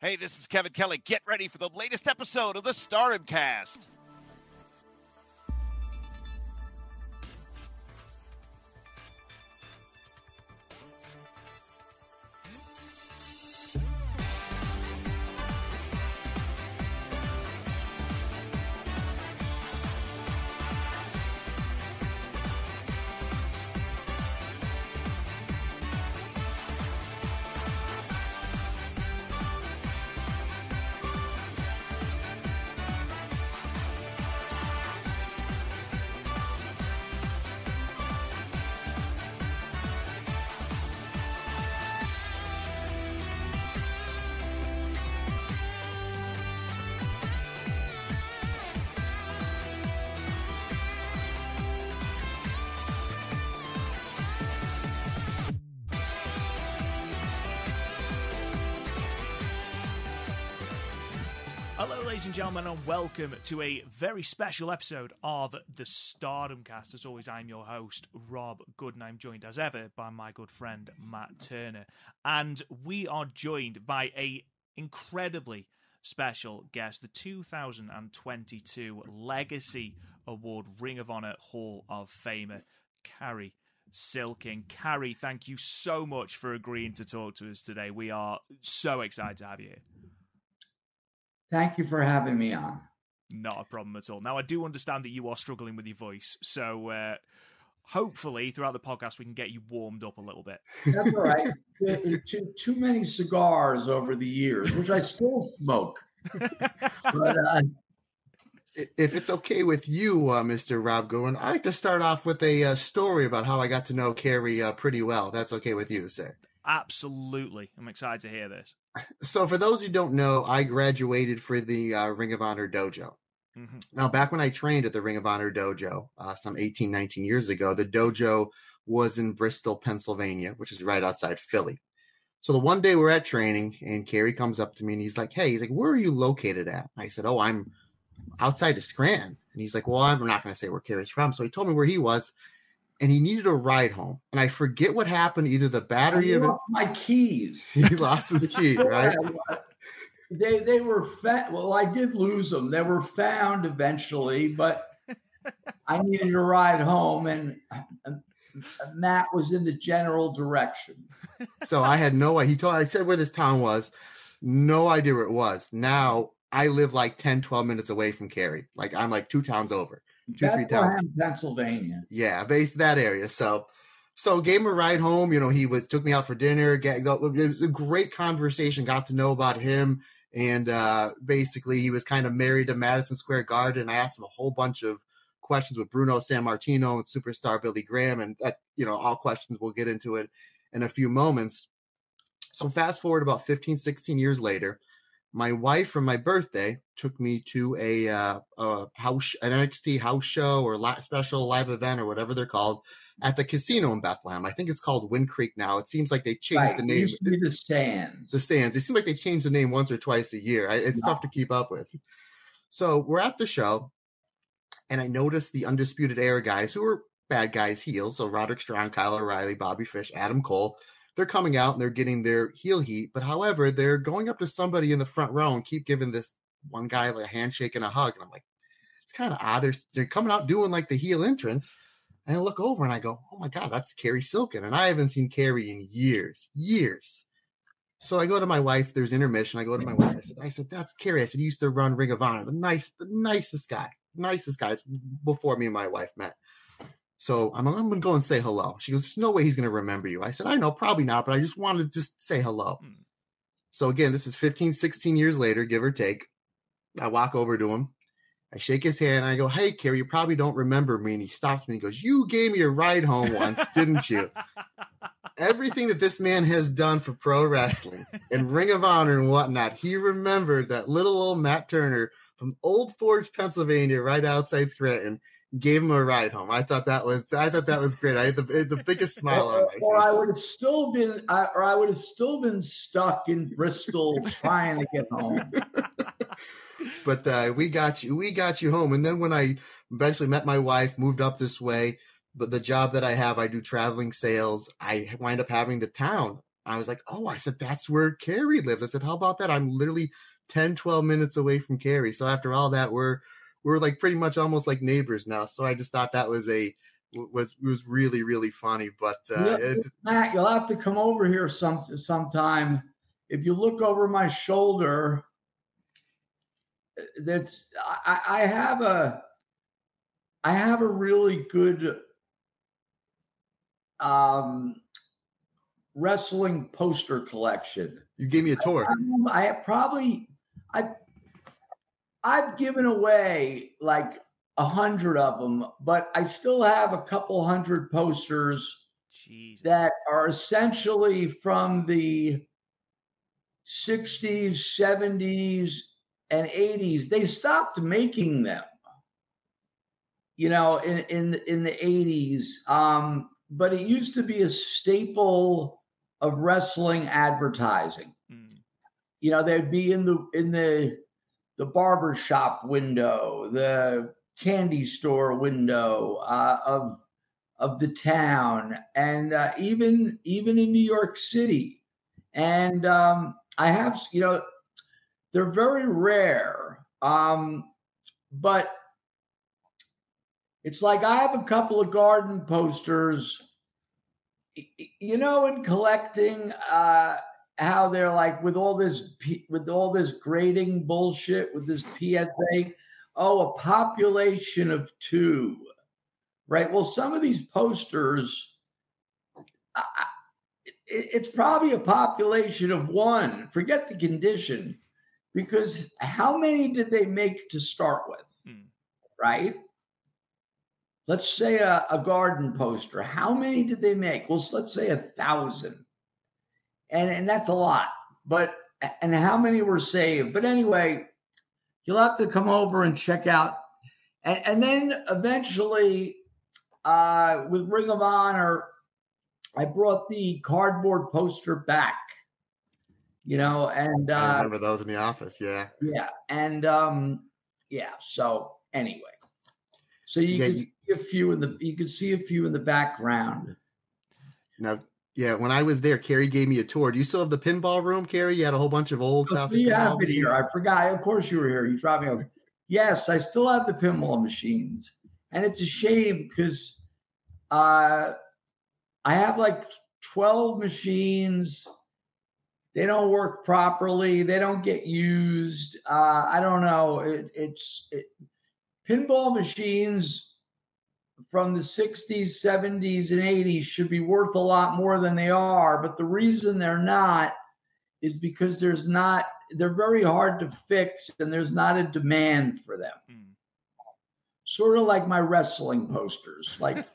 Hey, this is Kevin Kelly. Get ready for the latest episode of the Stardom Cast. Gentlemen, and welcome to a very special episode of the Stardom Cast. As always, I'm your host, Rob Good, and I'm joined as ever by my good friend Matt Turner. And we are joined by a incredibly special guest, the 2022 Legacy Award Ring of Honor Hall of Famer, Cary Silkin. Cary, thank you so much for agreeing to talk to us today. We are so excited to have you here. Thank you for having me on. Not a problem at all. Now, I do understand that you are struggling with your voice, so uh, hopefully throughout the podcast we can get you warmed up a little bit. That's all right. too, too many cigars over the years, which I still smoke. but, uh, if it's okay with you, uh, Mr. Rob Goodwin, I'd like to start off with a uh, story about how I got to know Cary uh, pretty well. That's okay with you, sir. Absolutely. I'm excited to hear this. So, for those who don't know, I graduated for the uh, Ring of Honor dojo. Mm-hmm. Now, back when I trained at the Ring of Honor dojo, uh, some 18, 19 years ago, the dojo was in Bristol, Pennsylvania, which is right outside Philly. So the one day we're at training, and Cary comes up to me and he's like, "Hey, he's like, where are you located at?" I said, "Oh, I'm outside of Scranton." And he's like, "Well, I'm not going to say where Cary's from." So he told me where he was, and he needed a ride home. And I forget what happened. Either the battery of it, my keys. He lost his key, right? they they were fa- well, I did lose them. They were found eventually, but I needed a ride home, and Matt was in the general direction. So I had no idea. He told I said where this town was, no idea where it was. Now I live like 10, 12 minutes away from Cary. Like I'm like two towns over two three towns. Pennsylvania. Yeah, based that area. So, so gave him a ride home. You know, he was took me out for dinner. Get, it was a great conversation. Got to know about him, and uh, basically he was kind of married to Madison Square Garden. I asked him a whole bunch of questions with Bruno Sammartino and superstar Billy Graham, and that you know all questions. We'll get into it in a few moments. So fast forward about 15, 16 years later, my wife for my birthday took me to a, uh, a house an NXT house show or la- special live event or whatever they're called at the casino in Bethlehem. I think it's called Wind Creek now. It seems like they changed right. the name. It be the Sands. The Sands. It seems like they changed the name once or twice a year. I, it's tough to keep up with. So we're at the show, and I noticed the Undisputed Era guys who were bad guys heels. So Roderick Strong, Kyle O'Reilly, Bobby Fish, Adam Cole they're coming out and they're getting their heel heat. But however, they're going up to somebody in the front row and keep giving this one guy like a handshake and a hug. And I'm like, it's kind of odd. They're, they're coming out doing like the heel entrance. And I look over and I go, oh my God, that's Cary Silkin. And I haven't seen Cary in years, years. So I go to my wife, there's intermission. I go to my wife. I said, I said, that's Cary. I said, he used to run Ring of Honor, the nice, the nicest guy, nicest guys before me and my wife met. So I'm, I'm going to go and say hello. She goes, There's no way he's going to remember you. I said, I know, probably not, but I just wanted to just say hello. Hmm. So again, this is 15, 16 years later, give or take. I walk over to him. I shake his hand. I go, Hey, Cary, you probably don't remember me. And he stops me and goes, You gave me a ride home once, didn't you? everything that this man has done for pro wrestling and Ring of Honor and whatnot, he remembered that little old Matt Turner from Old Forge, Pennsylvania, right outside Scranton, gave him a ride home. I thought that was I thought that was great. I had the, the biggest smile on my face. Or I would have still been, I, or I would have still been stuck in Bristol trying to get home. but uh, we got you. We got you home. And then when I eventually met my wife, moved up this way. But the job that I have, I do traveling sales. I wind up having the town. I was like, oh, I said that's where Cary lives. I said, how about that? I'm literally 10, 12 minutes away from Cary. So after all that, we're we're like pretty much almost like neighbors now. So I just thought that was a was was really really funny. But uh, Yeah, it, Matt, you'll have to come over here some sometime. If you look over my shoulder, that's I, I have a I have a really good um wrestling poster collection. you gave me a tour. Um, I have probably I I've given away like a hundred of them, but I still have a couple hundred posters Jesus. that are essentially from the 60s, 70s, and 80s. They stopped making them, you know, in in in the 80s. Um, but it used to be a staple of wrestling advertising. Mm. You know, they'd be in the in the the barber shop window, the candy store window uh, of of the town, and uh, even even in New York City. And um, I have, you know, they're very rare, um, but it's like I have a couple of garden posters. You know, in collecting, uh, how they're like with all this with all this grading bullshit with this PSA. Oh, a population of two, right? Well, some of these posters, I, I- it- it's probably a population of one. Forget the condition, because how many did they make to start with, Hmm. right? Let's say a, a garden poster. How many did they make? Well, let's say a thousand and and that's a lot. But and how many were saved? But anyway, you'll have to come over and check out, and and then eventually, uh, with Ring of Honor, I brought the cardboard poster back. You know, and I uh, remember those in the office. Yeah. yeah, and um, yeah. So anyway, so you Yeah, can you- see a few in the you can see a few in the background. Now, yeah, when I was there, Cary gave me a tour. Do you still have the pinball room, Cary? You had a whole bunch of old Oh, classic you have pinball it here. I forgot. Of course you were here. You dropped me off. Yes, I still have the pinball machines, and it's a shame because uh, I have like twelve machines. They don't work properly. They don't get used. Uh, I don't know. It, it's it, pinball machines from the 60s, 70s, and 80s should be worth a lot more than they are. But the reason they're not is because there's not they're very hard to fix and there's not a demand for them Mm. sort of like my wrestling posters like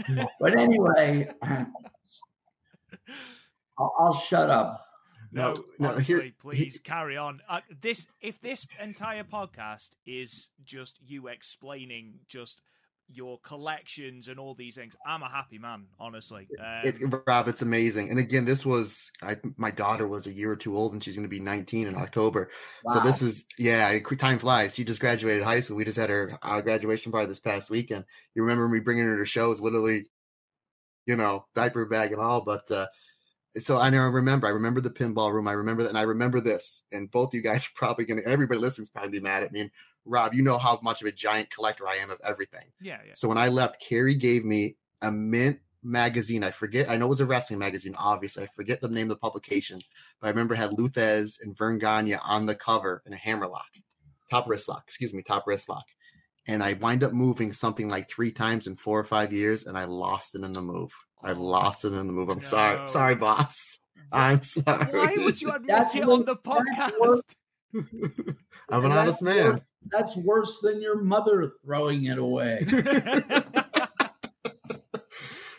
but anyway I'll, I'll shut up No, No, honestly, here- please carry on. Uh, this, if this entire podcast is just you explaining just your collections and all these things, I'm a happy man. Honestly, um, It, Rob, it's amazing. And again, this was I, my daughter was a year or two old, and she's going to be 19 in October. So this is yeah, time flies. She just graduated high school. We just had her uh, graduation party this past weekend. You remember me bringing her to shows, literally, you know, diaper bag and all. But uh, so I now remember. I remember the pinball room. I remember that, and I remember this. And both you guys are probably going to. Everybody listening's probably be mad at me. And Rob, you know how much of a giant collector I am of everything. yeah, yeah. So when I left, Cary gave me a mint magazine. I forget, I know it was a wrestling magazine, obviously. I forget the name of the publication, but I remember it had Lou Thesz and Verne Gagne on the cover and a hammerlock, top wrist lock, excuse me, top wrist lock. And I wind up moving something like three times in four or five years, and I lost it in the move. I lost it in the move. I'm No. sorry. Sorry, boss. I'm sorry. Why would you admit That's it on the podcast? I'm an honest man. worse- that's worse than your mother throwing it away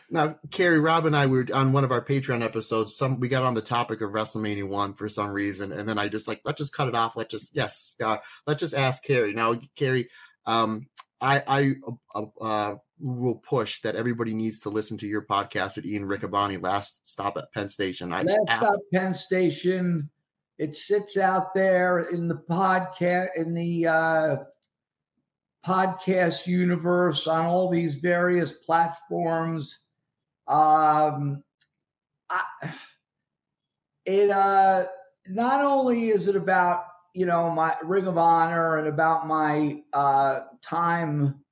Now, Cary, Rob, and I were on one of our Patreon episodes. Some we got on the topic of WrestleMania one for some reason, and then I just like let's just cut it off. Let's just yes, uh, let's just ask Cary now. Cary, um, I I uh, uh, will push that everybody needs to listen to your podcast with Ian Riccaboni. Last stop at Penn Station. I, Last stop Penn Station. It sits out there in the podcast in the uh, podcast universe on all these various platforms. Um, I, it uh, not only is it about you know my Ring of Honor and about my uh, time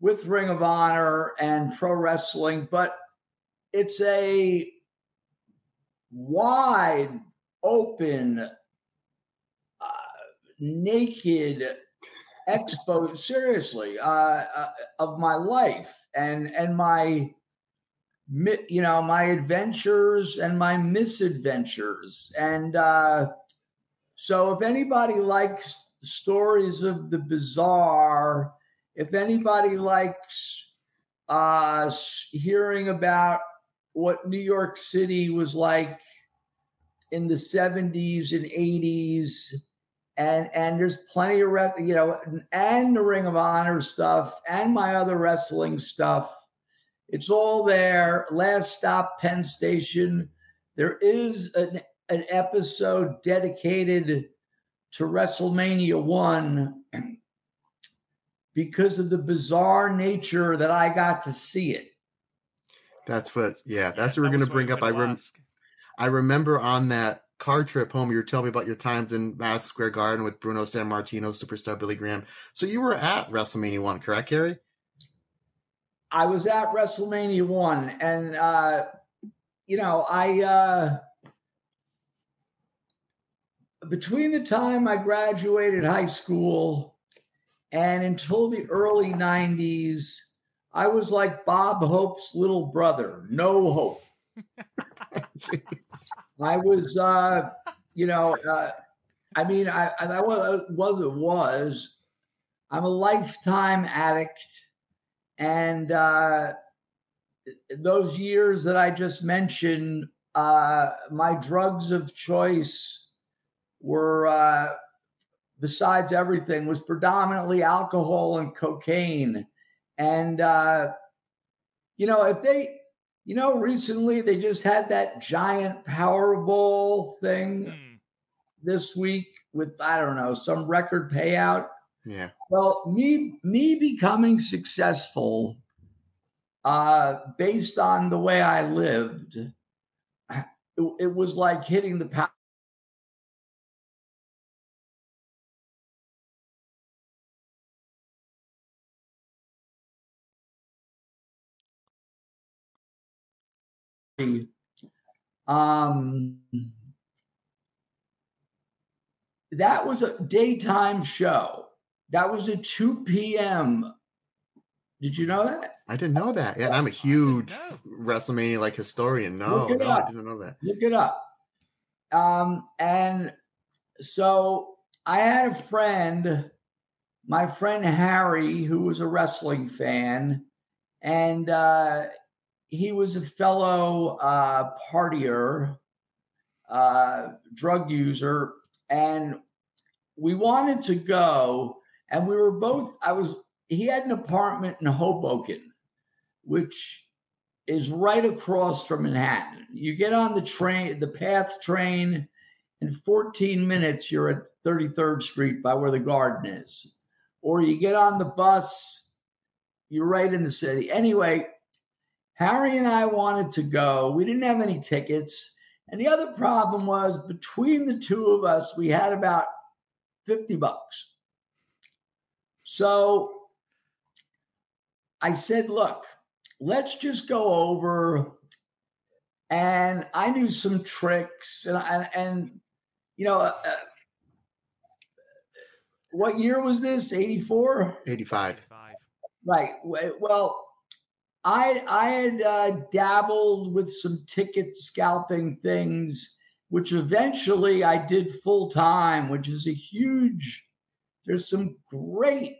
with Ring of Honor and pro wrestling, but it's a wide open, uh, naked expo seriously uh, uh, of my life and and my you know my adventures and my misadventures. And uh, so if anybody likes stories of the bizarre if anybody likes uh, hearing about what new york city was like in the 70s and 80s and and there's plenty of you know and the ring of honor stuff and my other wrestling stuff it's all there. Last stop penn station. There is an, an episode dedicated to wrestlemania 1 because of the bizarre nature that i got to see it that's what yeah that's yeah, what we're going to bring up i rem- I remember on that car trip home, you were telling me about your times in Madison Square Garden with Bruno Sammartino, superstar Billy Graham. So you were at WrestleMania one, correct, Gary? I was at WrestleMania one, and uh, you know, I uh, between the time I graduated high school and until the early '90s, I was like Bob Hope's little brother, no hope. I was, uh, you know, uh, I mean, I, I was, was it was. I'm a lifetime addict, and uh, those years that I just mentioned, uh, my drugs of choice were, uh, besides everything, was predominantly alcohol and cocaine, and uh, you know, if they you know, recently they just had that giant Powerball thing mm. this week with I don't know some record payout. Yeah. Well, me me becoming successful uh, based on the way I lived, it, it was like hitting the Um, that was a daytime show. That was at 2 p.m. Did you know that? I didn't know that. Yeah, I'm a huge WrestleMania like historian. No, no, up. I didn't know that. Look it up. Um, and so I had a friend, my friend Harry, who was a wrestling fan, and uh, he was a fellow uh, partier, uh, drug user, and we wanted to go. And we were both, I was, he had an apartment in Hoboken, which is right across from Manhattan. You get on the train, the PATH train, in 14 minutes, you're at 33rd Street by where the garden is. Or you get on the bus, you're right in the city. Anyway, Harry and I wanted to go. We didn't have any tickets. And the other problem was between the two of us, we had about 50 bucks. So I said, look, let's just go over. And I knew some tricks. And, and, and you know, uh, uh what year was this? 84? 85. Right. Well, I I had uh, dabbled with some ticket scalping things, which eventually I did full time, which is a huge. There's some great,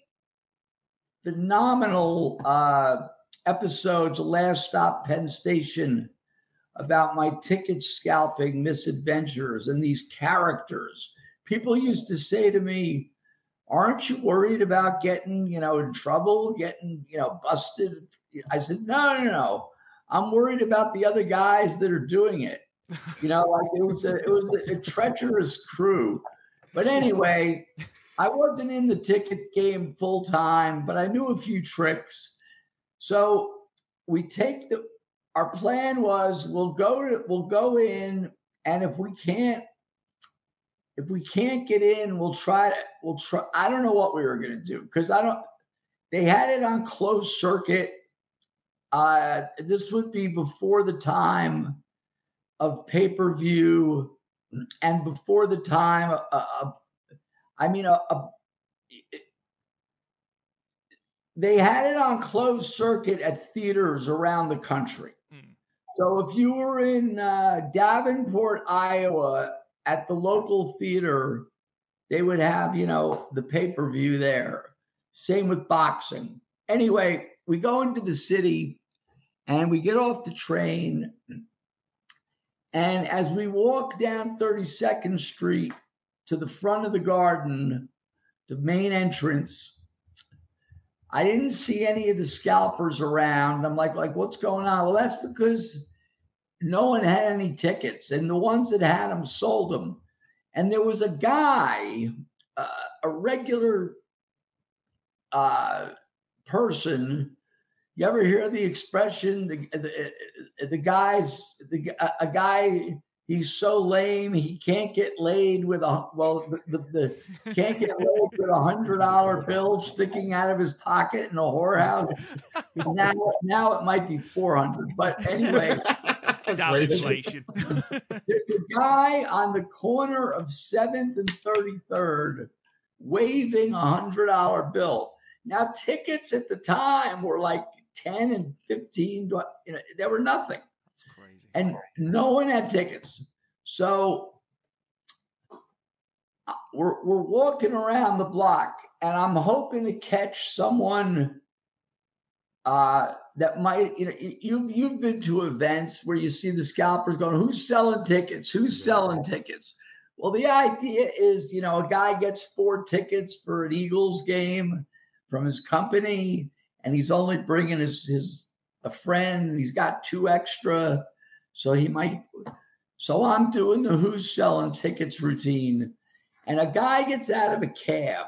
phenomenal uh, episodes, Last Stop Penn Station, about my ticket scalping misadventures and these characters. People used to say to me, Aren't you worried about getting, you know, in trouble, getting, you know, busted? I said, No, no, no. I'm worried about the other guys that are doing it. You know, like it was a it was a, a treacherous crew. But anyway, I wasn't in the ticket game full time, but I knew a few tricks. So we take the our plan was we'll go to we'll go in and if we can't if we can't get in we'll try we'll try i don't know what we were going to do because i don't they had it on closed circuit uh this would be before the time of pay-per-view and before the time uh, uh, i mean a, a, they had it on closed circuit at theaters around the country so if you were in uh, Davenport, Iowa, at the local theater, they would have, you know, the pay per view there. Same with boxing. Anyway, we go into the city and we get off the train. And as we walk down 32nd Street to the front of the garden, the main entrance, I didn't see any of the scalpers around. I'm like, like, what's going on? Well, that's because no one had any tickets, and the ones that had them sold them. And there was a guy, uh, a regular uh, person. You ever hear the expression? The the, the guys, the a guy. He's so lame he can't get laid with a well the, the, the can't get laid with a hundred dollar bill sticking out of his pocket in a whorehouse. now now it might be four hundred, but anyway. inflation. There's a guy on the corner of 7th and 33rd waving a hundred dollar bill. Now tickets at the time were like 10 and 15. You know, there were nothing. And no one had tickets. So uh, we're, we're walking around the block and I'm hoping to catch someone uh, that might you know you you've been to events where you see the scalpers going who's selling tickets who's selling tickets well the idea is you know a guy gets four tickets for an eagles game from his company and he's only bringing his his a friend he's got two extra. So he might so i'm doing the mm-hmm. who's selling tickets routine. And a guy gets out of a cab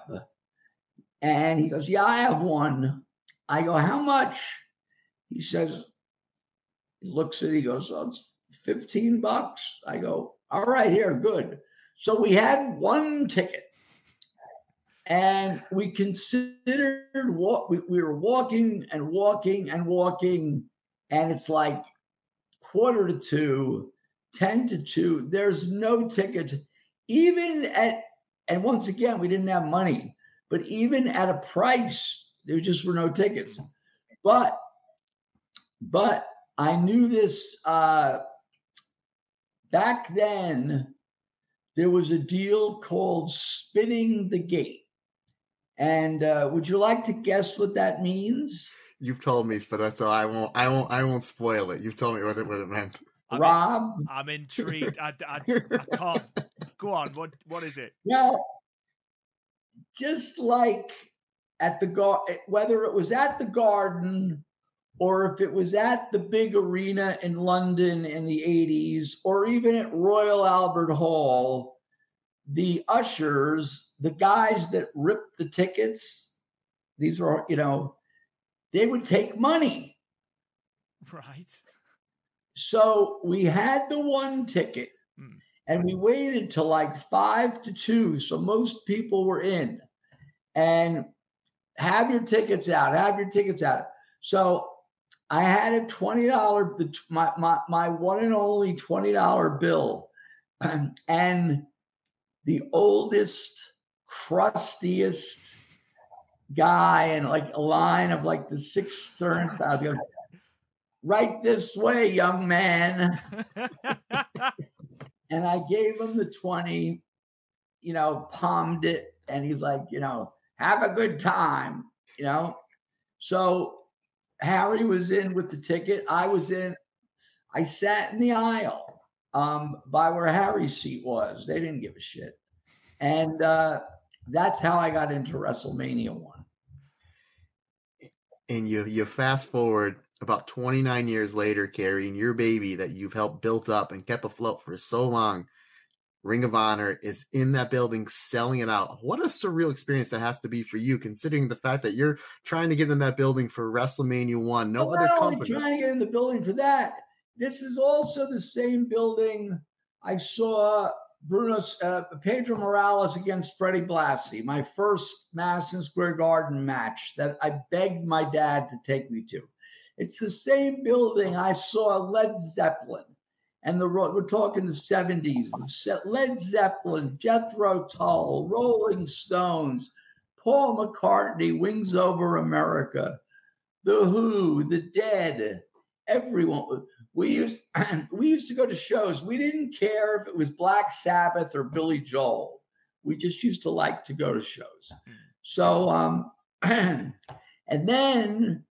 and he goes yeah i have one. I go how much? He says, he looks at it, he goes, oh, it's 15 bucks. I go, all right, here, good. So we had one ticket and we considered what we, we were walking and walking and walking, and it's like quarter to two, 10 to two. There's no ticket, even at, and once again, we didn't have money, but even at a price, there just were no tickets. But but I knew this uh, back then. There was a deal called spinning the gate. And uh, would you like to guess what that means? You've told me, but that's all. I won't. I won't. I won't spoil it. You've told me what it what it meant. I'm Rob, in, I'm intrigued. I, I, I can't. Go on. What What is it? Well, just like at the gar, whether it was at the Garden or if it was at the big arena in London in the 80s, or even at Royal Albert Hall, the ushers, the guys that ripped the tickets, these are, you know, they would take money. Right. So we had the one ticket hmm. and we waited till like five to two. So most people were in. And have your tickets out, have your tickets out. So I had a twenty dollar my, my my one and only twenty dollar bill, and the oldest, crustiest guy and like a line of like the six turnstiles goes, right this way, young man. and I gave him the 20, you know, palmed it, and he's like, you know, have a good time, you know. So Harry was in with the ticket. I was in. I sat in the aisle um, by where Harry's seat was. They didn't give a shit, and uh, that's how I got into WrestleMania one. And you you fast forward about 29 years later, carrying your baby that you've helped build up and kept afloat for so long. Ring of Honor is in that building selling it out. What a surreal experience that has to be for you, considering the fact that you're trying to get in that building for WrestleMania One. No other company. trying to get in the building for that. This is also the same building I saw Bruno uh, Pedro Morales against Freddie Blassie, my first Madison Square Garden match that I begged my dad to take me to. It's the same building I saw Led Zeppelin and the we're talking the 70s led zeppelin jethro tull rolling stones paul mccartney wings over america the who the dead everyone we used we used to go to shows. We didn't care if it was black sabbath or billy joel. We just used to like to go to shows. So um and then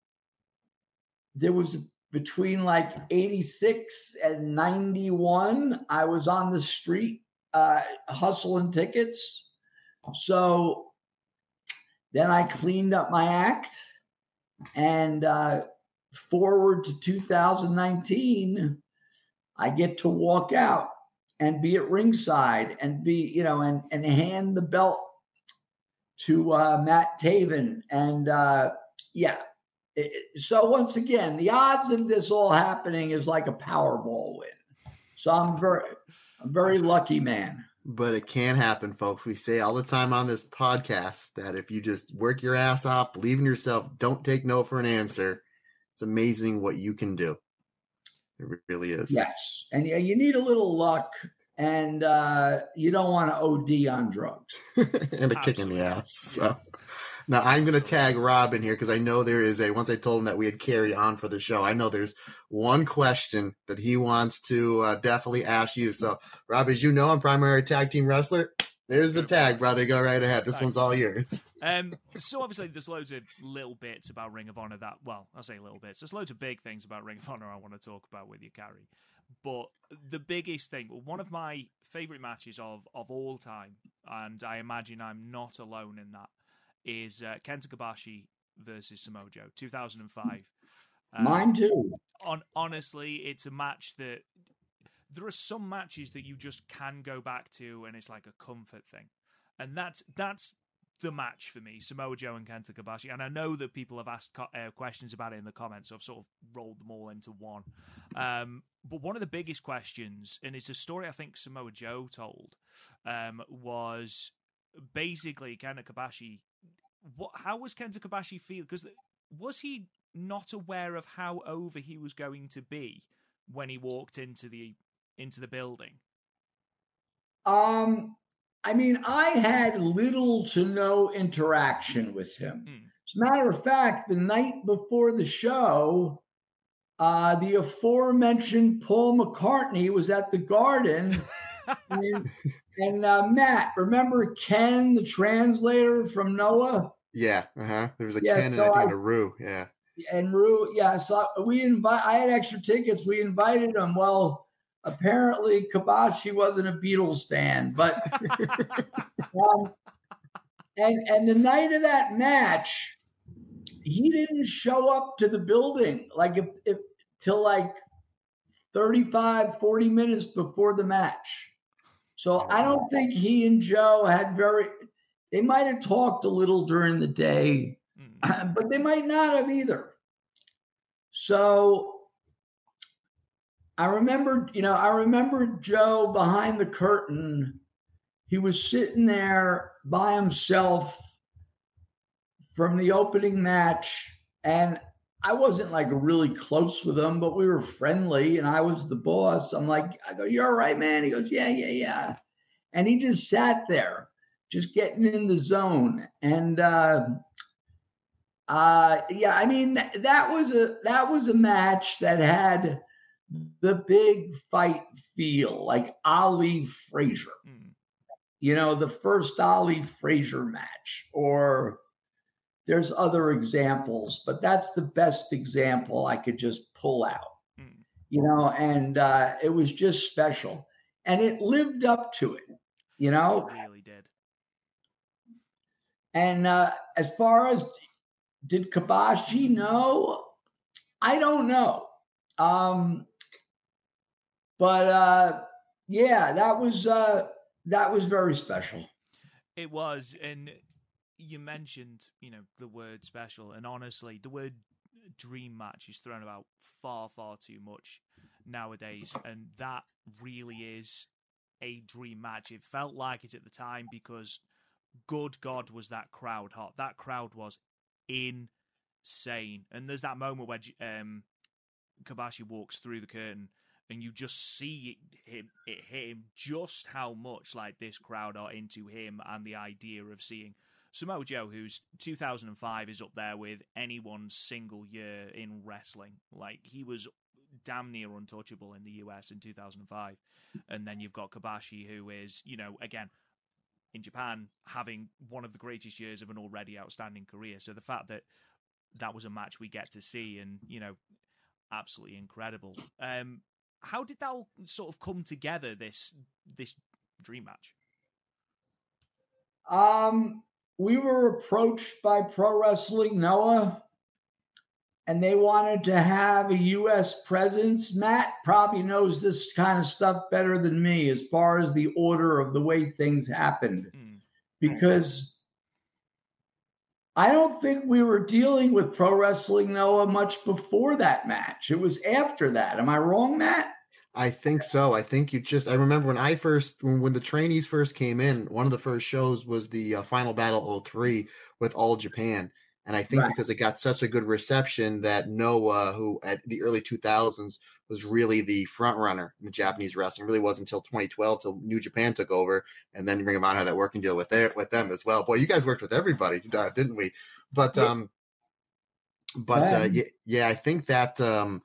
there was between like 86 and 91 i was on the street uh, hustling tickets. So then i cleaned up my act and uh, forward to 2019 i get to walk out and be at ringside and be you know and and hand the belt to uh, matt taven and uh, yeah so once again, the odds of this all happening is like a Powerball win. So I'm very, I'm very lucky man. But it can happen, folks. We say all the time on this podcast that if you just work your ass off, believe in yourself, don't take no for an answer, it's amazing what you can do. It really is. Yes, and yeah, you need a little luck, and uh, you don't want to OD on drugs and a Absolutely. kick in the ass. So. Now I'm going to tag Rob in here because I know there is a. Once I told him that we had Cary on for the show, I know there's one question that he wants to uh, definitely ask you. So, Rob, as you know, I'm primary tag team wrestler. There's the tag, brother. Go right ahead. This one's all yours. Um, so obviously, there's loads of little bits about Ring of Honor that. Well, I say little bits. There's loads of big things about Ring of Honor I want to talk about with you, Cary. But the biggest thing, one of my favorite matches of of all time, and I imagine I'm not alone in that, is uh, Kenta Kobashi versus Samoa Joe, 2005. Um, Mine too. On honestly, it's a match that there are some matches that you just can go back to, and it's like a comfort thing, and that's that's the match for me, Samoa Joe and Kenta Kobashi. And I know that people have asked co- uh, questions about it in the comments, so I've sort of rolled them all into one. Um, but one of the biggest questions, and it's a story I think Samoa Joe told, um, was basically Kenta Kobashi what how was Kenta Kobashi feel? Because was he not aware of how over he was going to be when he walked into the into the building? Um, I mean, I had little to no interaction with him. Hmm. As a matter of fact, the night before the show, uh, the aforementioned Paul McCartney was at the Garden. and, and uh, Matt, remember Ken, the translator from Noah? Yeah, uh huh. There was a yeah, Ken so and I think a Rue. Yeah. And Rue, yeah. So we invite. I had extra tickets. We invited him. Well, apparently Kobashi wasn't a Beatles fan, but um, and and the night of that match, he didn't show up to the building like if, if till like 35, 40 minutes before the match. So I don't think he and Joe had very they might have talked a little during the day, mm. but they might not have either. So I remember, you know, I remember Joe behind the curtain. He was sitting there by himself from the opening match. And I wasn't like really close with him, but we were friendly and I was the boss. I'm like, I go, You're all right, man. He goes, Yeah, yeah, yeah. And he just sat there just getting in the zone. And uh, uh, yeah, I mean that was a that was a match that had the big fight feel, like Ali Frazier. Mm. You know, the first Ali Frazier match, or there's other examples, but that's the best example I could just pull out. Mm. You know, and uh, it was just special, and it lived up to it. You know, it really did. And uh, as far as did Kobashi know, I don't know. Um, but uh, yeah, that was uh, that was very special. It was, and you mentioned, you know, the word special, and honestly, the word dream match is thrown about far, far too much nowadays, and that really is a dream match. It felt like it at the time because, good God, was that crowd hot? That crowd was insane, and there's that moment where um, walks through the curtain and you just see him it hit him just how much like this crowd are into him and the idea of seeing Samoa Joe, who's 2005 is up there with anyone's single year in wrestling. Like he was damn near untouchable in the US in 2005. And then you've got Kobashi, who is, you know, again, in Japan, having one of the greatest years of an already outstanding career. So the fact that that was a match we get to see and, you know, absolutely incredible. Um, how did that all sort of come together, this this dream match? Um, we were approached by Pro Wrestling Noah and they wanted to have a US presence. Matt probably knows this kind of stuff better than me as far as the order of the way things happened. Mm. Because I don't think we were dealing with Pro Wrestling Noah much before that match. It was after that. Am I wrong, Matt? I think so. I think you just. I remember when I first, when, when the trainees first came in, one of the first shows was the uh, Final Battle 03 with All Japan. And I think right. because it got such a good reception that Noah, who at the early 2000s was really the front runner in the Japanese wrestling, really wasn't until 2012 till New Japan took over, and then Ring of Honor had that working deal with their, with them as well. Boy, you guys worked with everybody, didn't we? But um, but uh, yeah, yeah, I think that um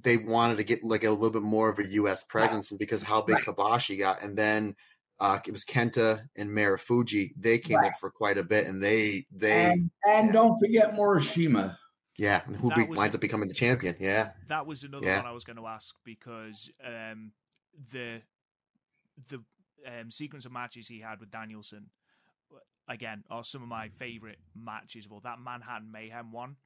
they wanted to get like a little bit more of a U.S. presence, and because how big right. Kobashi got, and then uh, it was Kenta and Marufuji. They came right. up for quite a bit, and they they and, and yeah. don't forget Morishima. Yeah, and who be, winds up becoming the champion. Yeah, that was another yeah. one I was going to ask because um, the the um, sequence of matches he had with Danielson again are some of my favorite matches of all. That Manhattan Mayhem one,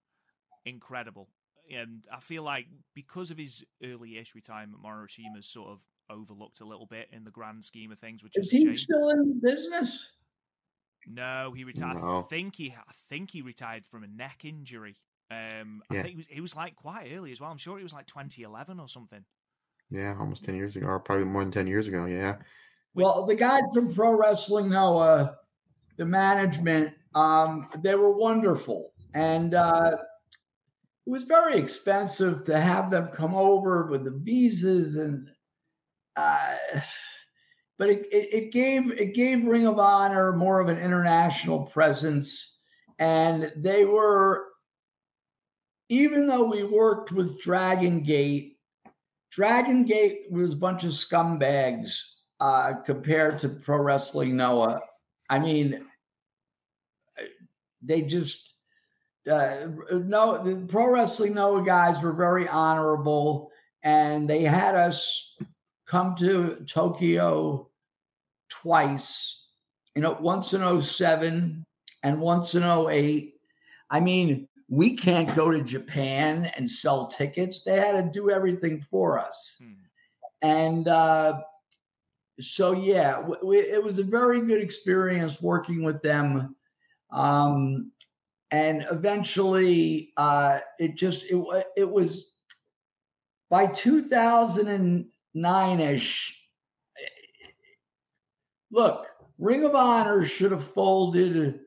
incredible and I feel like because of his early-ish retirement, Morishima's sort of overlooked a little bit in the grand scheme of things. Which is, is he still in business? No, he retired. No. I think he, I think he retired from a neck injury. Um, yeah. I think it was, it was like quite early as well. I'm sure it was like 2011 or something. Yeah, almost 10 years ago, or probably more than 10 years ago. Yeah. Well, the guys from Pro Wrestling Noah, the management, um, they were wonderful. And uh, it was very expensive to have them come over with the visas and uh, but it, it, it, gave it gave Ring of Honor more of an international presence, and they were even though we worked with Dragon Gate, Dragon Gate was a bunch of scumbags uh, compared to Pro Wrestling Noah. I mean, they just uh, no, the pro wrestling Noah guys were very honorable, and they had us come to Tokyo twice. You know, once in 07 and once in 08. I mean, we can't go to Japan and sell tickets. They had to do everything for us. Hmm. And uh, so, yeah, we, it was a very good experience working with them. Um, and eventually uh, it just it, it was by 2009ish look ring of honor should have folded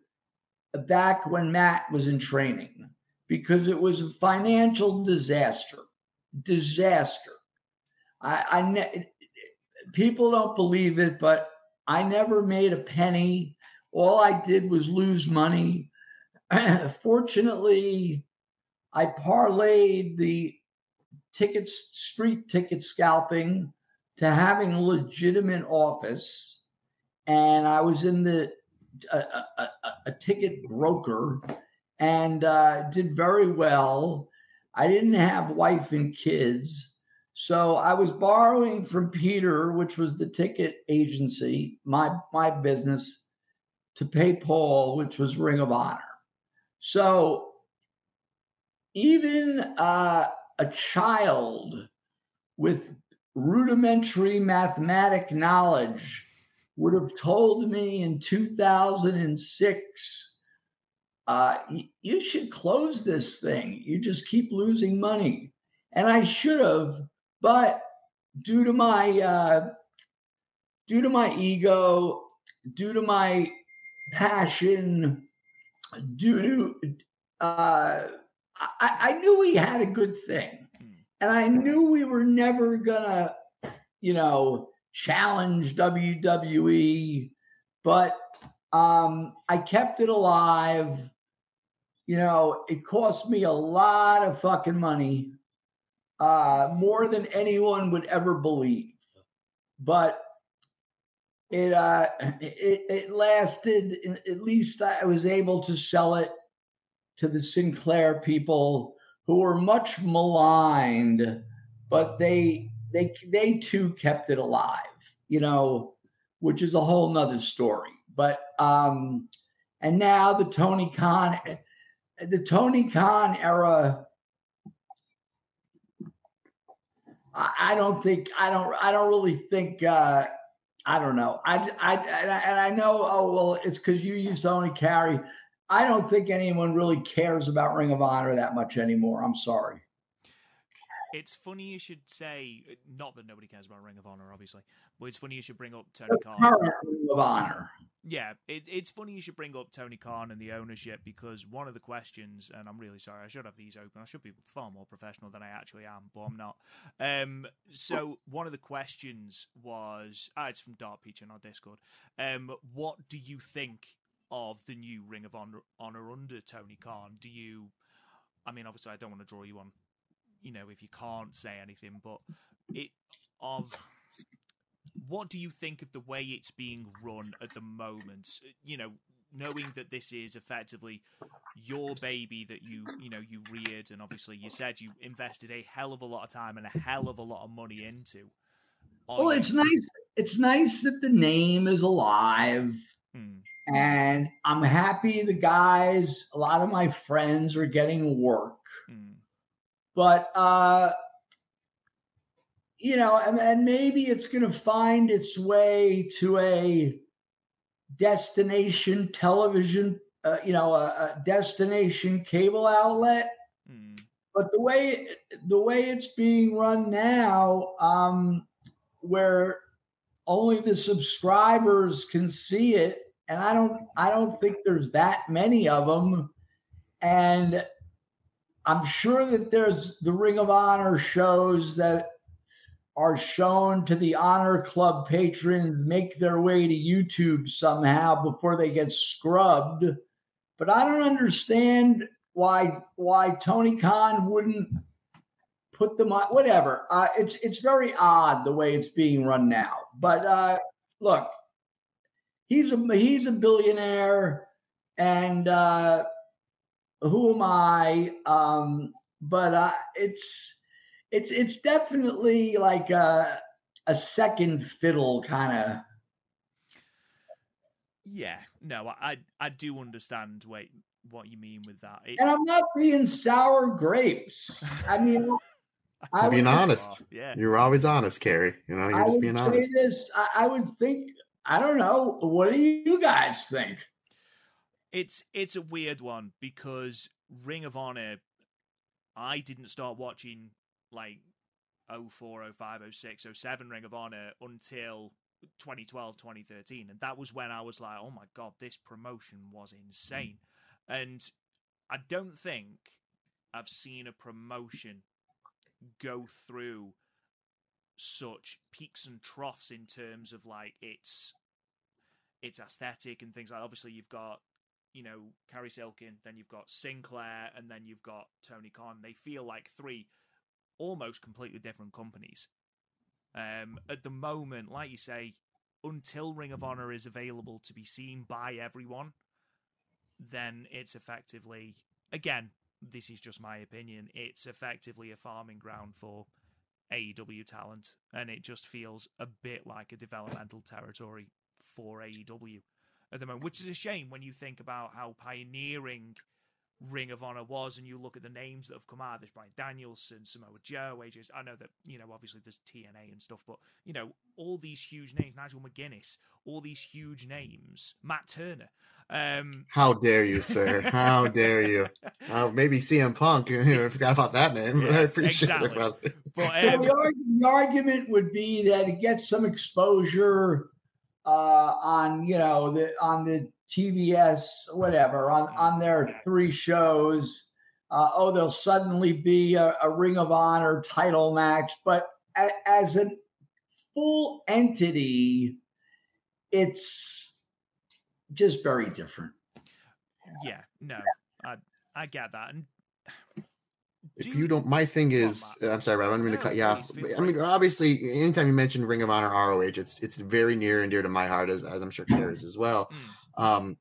back when matt was in training because it was a financial disaster disaster i, I ne- people don't believe it but i never made a penny all i did was lose money fortunately, I parlayed the tickets, street ticket scalping to having a legitimate office. And I was in the a, a, a, a ticket broker and uh, did very well. I didn't have wife and kids. So I was borrowing from Peter, which was the ticket agency, my my business, to pay Paul, which was Ring of Honor. So even uh, a child with rudimentary mathematic knowledge would have told me in 2006 uh, you should close this thing. You just keep losing money. And I should have, but due to my uh, due to my ego, due to my passion, due to uh, I, I knew we had a good thing, and I knew we were never gonna, you know, challenge WWE, but um, I kept it alive. You know, it cost me a lot of fucking money, uh, more than anyone would ever believe. But it uh, it, it lasted. At least I was able to sell it to the Sinclair people who were much maligned, but they they they too kept it alive, you know, which is a whole nother story. But um, and now the Tony Khan, the Tony Khan era. I, don't think I don't I don't really think uh, I don't know I I and I know oh well it's because you used to only carry I don't think anyone really cares about Ring of Honor that much anymore. I'm sorry. It's funny you should say, not that nobody cares about Ring of Honor, obviously, but it's funny you should bring up Tony Khan. Ring of Honor. Yeah, it, it's funny you should bring up Tony Khan and the ownership because one of the questions, and I'm really sorry, I should have these open. I should be far more professional than I actually am, but I'm not. Um, so one of the questions was, ah, it's from Dark Peach on our Discord. Um, what do you think of the new Ring of Honor, Honor under Tony Khan? Do you? I mean, obviously, I don't want to draw you on, you know, if you can't say anything, but it of what do you think of the way it's being run at the moment? You know, knowing that this is effectively your baby that you you know you reared, and obviously you said you invested a hell of a lot of time and a hell of a lot of money into. Well, it's nice. It's nice that the name is alive. Hmm. And I'm happy the guys, a lot of my friends are getting work. Hmm. But, uh, you know, and, and maybe it's going to find its way to a destination television, uh, you know, a, a, destination cable outlet. Hmm. But the way the way it's being run now, um, where only the subscribers can see it, and I don't I don't think there's that many of them, and I'm sure that there's the Ring of Honor shows that are shown to the Honor Club patrons make their way to YouTube somehow before they get scrubbed. But I don't understand why why Tony Khan wouldn't put them on whatever. Uh, it's it's very odd the way it's being run now. But uh, look, he's a he's a billionaire, and uh, who am I? Um, but uh, it's it's it's definitely like a a second fiddle kind of. Yeah, no, I I do understand what what you mean with that. It, and I'm not being sour grapes. I mean, I'm being honest. yeah, you're always honest, Cary. You know, you're I just being honest. This, I, I would think. I don't know. What do you guys think? It's it's a weird one because Ring of Honor, I didn't start watching like 04, 05, 06, 07 Ring of Honor until 2012, 2013. And that was when I was like, oh my God, this promotion was mm. insane. And I don't think I've seen a promotion go through such peaks and troughs in terms of like its its aesthetic and things like obviously you've got you know Cary Silkin, then you've got Sinclair, and then you've got Tony Khan. They feel like three almost completely different companies. Um, at the moment, like you say, until Ring of Honor is available to be seen by everyone, then it's effectively again, this is just my opinion. It's effectively a farming ground for AEW talent, and it just feels a bit like a developmental territory for AEW at the moment, which is a shame when you think about how pioneering Ring of Honor was, and you look at the names that have come out. There's Bryan Danielson, Samoa Joe, AJ. I know that you know obviously there's TNA and stuff, but you know all these huge names, Nigel McGuinness, all these huge names, Matt Turner. Um, How dare you, sir? How dare you? Uh, maybe CM Punk. I forgot about that name, but I appreciate exactly. it, but Well, um, the, arg- the argument would be that it gets some exposure uh, on you know the on the TBS whatever on on their three shows. Uh, oh, there'll suddenly be a, a Ring of Honor title match, but a, as a full entity, it's just very different. yeah, no, I I get that, and If you don't, my thing on, is, I'm sorry, Rob, I'm going to cut you off. I mean, obviously, anytime you mention Ring of Honor ROH, it's it's very near and dear to my heart, as, as I'm sure Cary's as well. Mm. Um,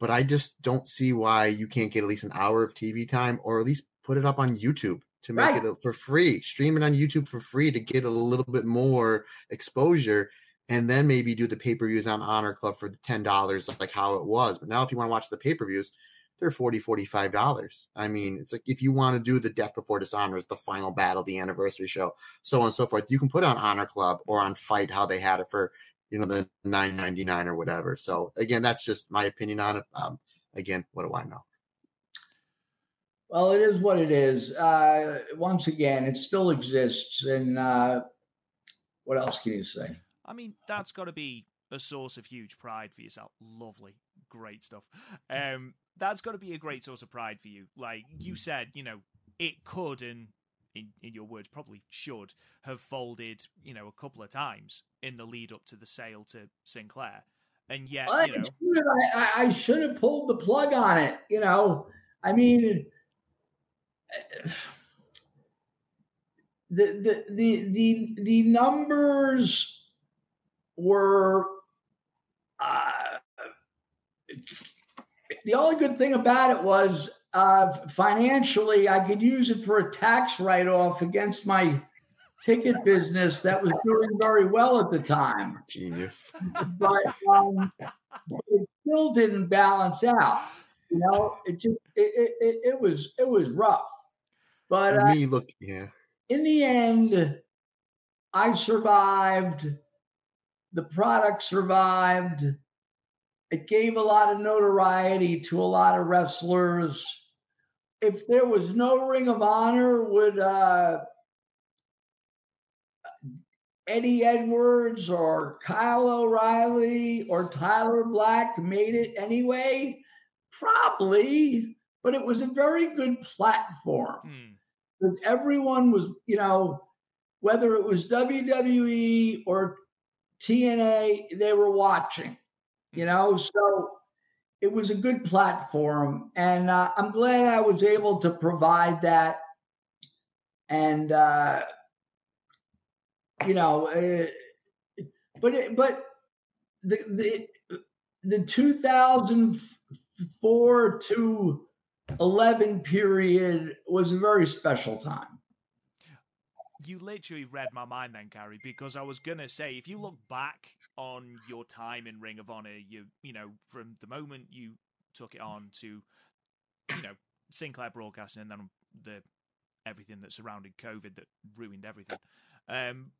but I just don't see why you can't get at least an hour of TV time, or at least put it up on YouTube to make Right. it for free. Stream it on YouTube for free to get a little bit more exposure, and then maybe do the pay per views on Honor Club for the ten dollars, like how it was. But now, if you want to watch the pay per views, they're 40 45 dollars i mean it's like if you want to do the death before dishonors the final battle the anniversary show so on and so forth you can put it on honor club or on fight how they had it for you know the 999 or whatever so again that's just my opinion on it um again what do i know Well, it is what it is. Uh, once again, it still exists, and uh, what else can you say? I mean, that's got to be a source of huge pride for yourself. Lovely, great stuff. Um, that's got to be a great source of pride for you. Like you said, you know, it could and. In, in your words, probably should have folded, you know, a couple of times in the lead up to the sale to Sinclair, and yet, I, you know, should- I, I- I should have pulled the plug on it. You know, I mean, the the the the, the numbers were. Uh, the only good thing about it was uh, financially, I could use it for a tax write-off against my ticket business that was doing very well at the time genius but um, it still didn't balance out. You know, it just it, it, it, was it was rough. But uh, me look yeah in the end, I survived. The product survived. It gave a lot of notoriety to a lot of wrestlers. If there was no Ring of Honor, would uh, Eddie Edwards or Kyle O'Reilly or Tyler Black made it anyway? Probably, but it was a very good platform because everyone was, you know, whether it was WWE or TNA, they were watching, you know, so it was a good platform. And uh, I'm glad I was able to provide that. And, uh, you know, uh, but, it, but the, the, the 2004 to 11 period was a very special time. you literally read my mind then, Cary because I was gonna say if you look back on your time in Ring of Honor, you you know from the moment you took it on to you know Sinclair Broadcasting and then the everything that surrounded COVID that ruined everything. Um,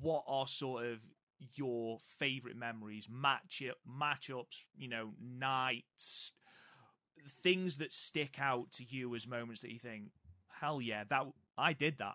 what are sort of your favorite memories, match matchups, you know, nights, things that stick out to you as moments that you think, hell yeah, that I did that.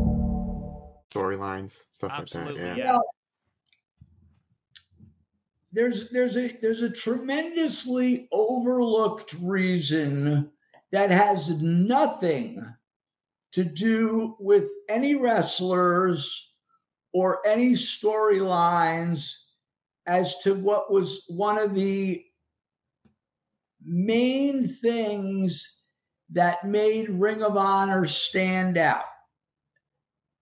storylines, stuff Absolutely, like that. yeah. Well, there's there's a there's a tremendously overlooked reason that has nothing to do with any wrestlers or any storylines as to what was one of the main things that made Ring of Honor stand out.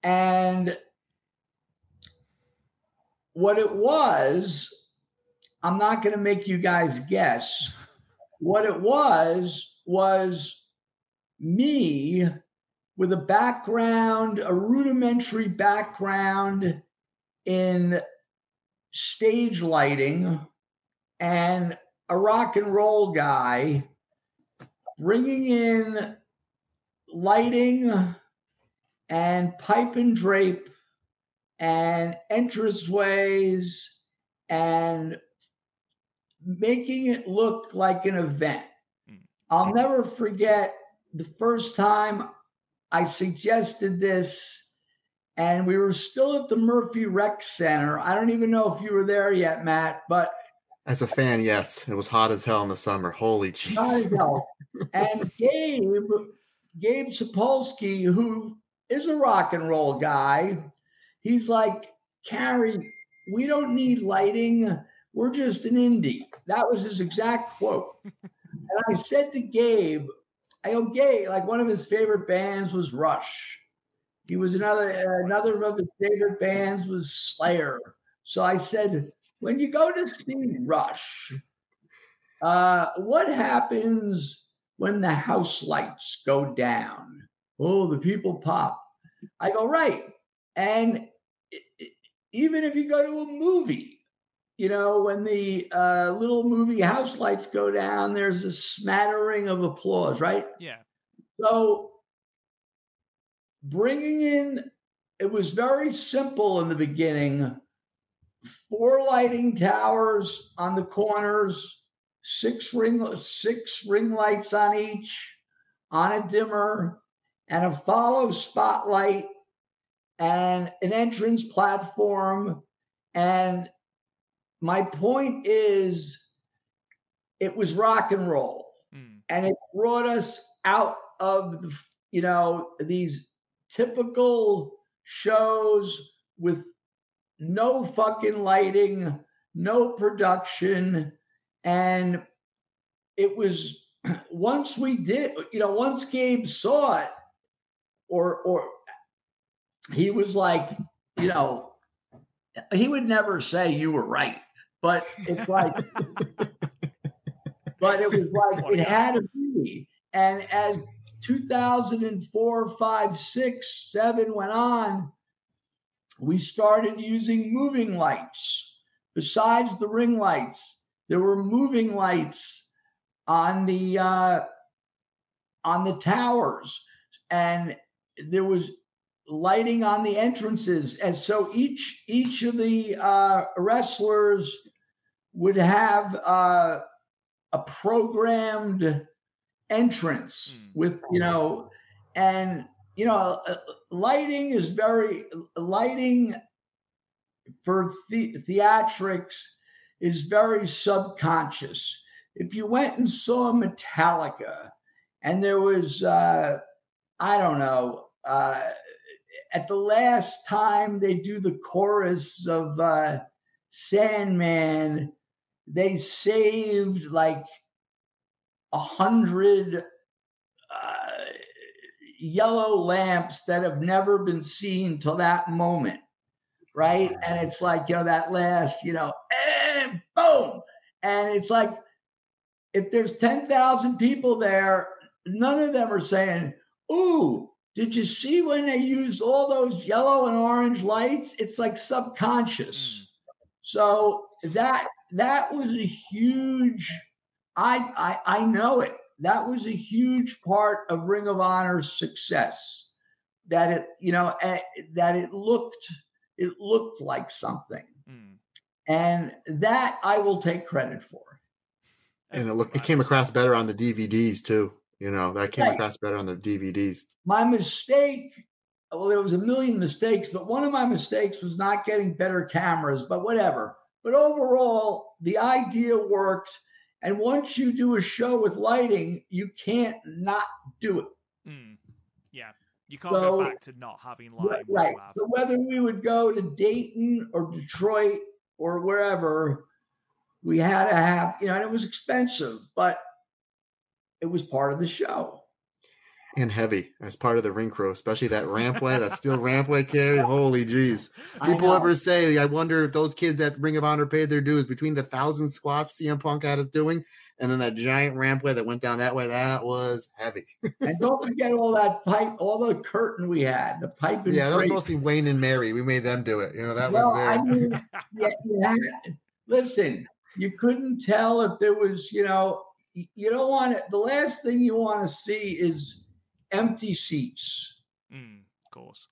And what it was, I'm not going to make you guys guess. What it was, was me with a background, a rudimentary background in stage lighting and a rock and roll guy bringing in lighting and pipe and drape and entranceways and making it look like an event. Mm. I'll never forget the first time I suggested this, and we were still at the Murphy Rec Center. I don't even know if you were there yet, Matt, but As a fan, yes, it was hot as hell in the summer. Holy I jeez. know. and Gabe, Gabe Sapolsky, who is a rock and roll guy, he's like, Cary, we don't need lighting. We're just an indie. That was his exact quote. and I said to Gabe, I go, Gabe, like one of his favorite bands was Rush. He was another another of his favorite bands was Slayer. So I said, when you go to see Rush, uh, what happens when the house lights go down? Oh, the people pop. I go, right. And even if you go to a movie, you know, when the uh, little movie house lights go down, there's a smattering of applause, right? Yeah. So bringing in, it was very simple in the beginning. Four lighting towers on the corners, six ring six ring lights on each, on a dimmer, and a follow spotlight, and an entrance platform. And my point is, it was rock and roll Mm. and it brought us out of the you know these typical shows with no fucking lighting no production and it was once we did you know once gabe saw it or or he was like you know he would never say you were right but it's like but it was like What it guy. had to be. And as 2004, 5, 6, 7 went on, we started using moving lights. Besides the ring lights, there were moving lights on the uh, on the towers, and there was lighting on the entrances. And so each each of the uh, wrestlers would have uh, a programmed entrance Mm. with you know and you know uh, lighting is very lighting for the, theatrics is very subconscious if you went and saw metallica and there was uh i don't know uh at the last time they do the chorus of uh sandman they saved like a hundred uh, yellow lamps that have never been seen till that moment, right? And it's like, you know, that last, you know, and boom. And it's like, if there's 10,000 people there, none of them are saying, Ooh, did you see when they used all those yellow and orange lights? It's like subconscious. Mm. So that that was a huge I, I I know it. That was a huge part of Ring of Honor's success. That it, you know, eh, that it looked it looked like something. Mm. And that I will take credit for. And it looked it came across better on the DVDs too. You know, that came right. across better on the DVDs. My mistake, well, there was a million mistakes, but one of my mistakes was not getting better cameras, but whatever. But overall, the idea worked. And once you do a show with lighting, you can't not do it. Mm. Yeah. You can't so, go back to not having lighting. Right. So whether we would go to Dayton or Detroit or wherever, we had to have, you know, and it was expensive, but it was part of the show. And heavy as part of the ring crew, especially that rampway, that steel rampway carry. Holy jeez. People ever say, I wonder if those kids at Ring of Honor paid their dues between the thousand squats CM Punk had us doing and then that giant rampway that went down that way. That was heavy. and don't forget all that pipe, all the curtain we had, the pipe. And yeah, that was mostly Wayne and Mary. We made them do it. You know, that well, was there. I mean, yeah, yeah, listen, you couldn't tell if there was, you know, you don't want it. The last thing you want to see is empty seats. Mm, of course.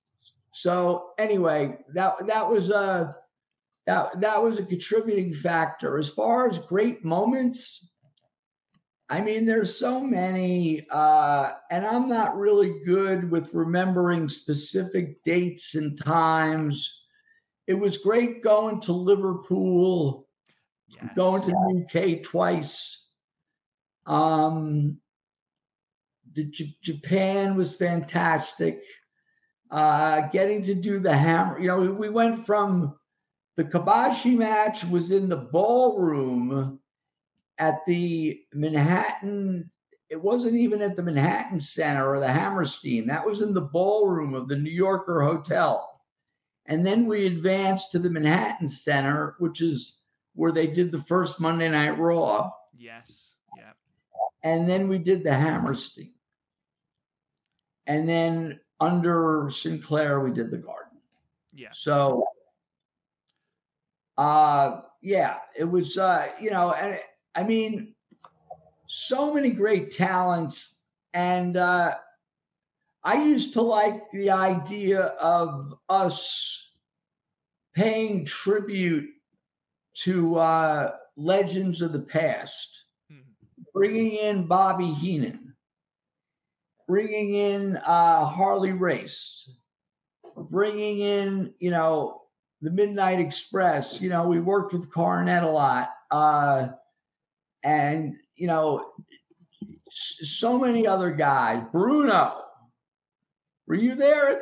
So anyway, that that was a that that was a contributing factor. As far as great moments, I mean, there's so many, uh, and I'm not really good with remembering specific dates and times. It was great going to Liverpool, yes. going to UK twice. Um, the J- Japan was fantastic. Uh, getting to do the hammer, you know, we, we went from the Kobashi match was in the ballroom at the Manhattan. It wasn't even at the Manhattan Center or the Hammerstein. That was in the ballroom of the New Yorker Hotel. And then we advanced to the Manhattan Center, which is where they did the first Monday Night Raw. Yes and then we did the Hammerstein. And then under Sinclair, we did the Garden. Yeah. So, uh, yeah, it was, uh, you know, and I mean, so many great talents. And uh, I used to like the idea of us paying tribute to uh, legends of the past bringing in Bobby Heenan, bringing in uh, Harley Race, bringing in, you know, the Midnight Express. You know, we worked with Cornette a lot. Uh, and, you know, so many other guys. Bruno, were you there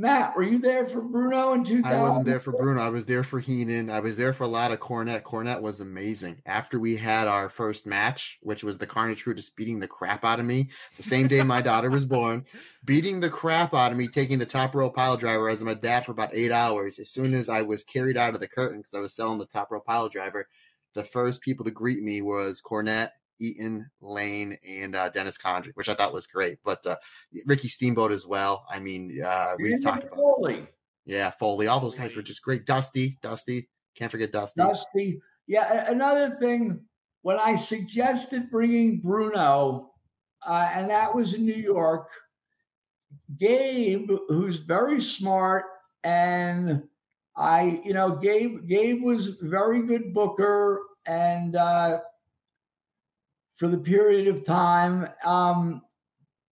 Matt, were you there for Bruno in 2000? I wasn't there for Bruno. I was there for Heenan. I was there for a lot of Cornette. Cornette was amazing. After we had our first match, which was the Carnage Crew just beating the crap out of me, the same day my daughter was born, beating the crap out of me, taking the top row pile driver as my dad for about eight hours. As soon as I was carried out of the curtain because I was selling the top row pile driver, the first people to greet me was Cornette Eaton, Lane, and uh, Dennis Condrey, which I thought was great. But uh, Ricky Steamboat as well. I mean, uh, we've talked about Foley. Yeah, Foley. All those guys were just great. Dusty, Dusty. Can't forget Dusty. Dusty. Yeah. Another thing, when I suggested bringing Bruno, uh, and that was in New York, Gabe, who's very smart, and I, you know, Gabe, Gabe was very good booker, and uh, for the period of time. Um,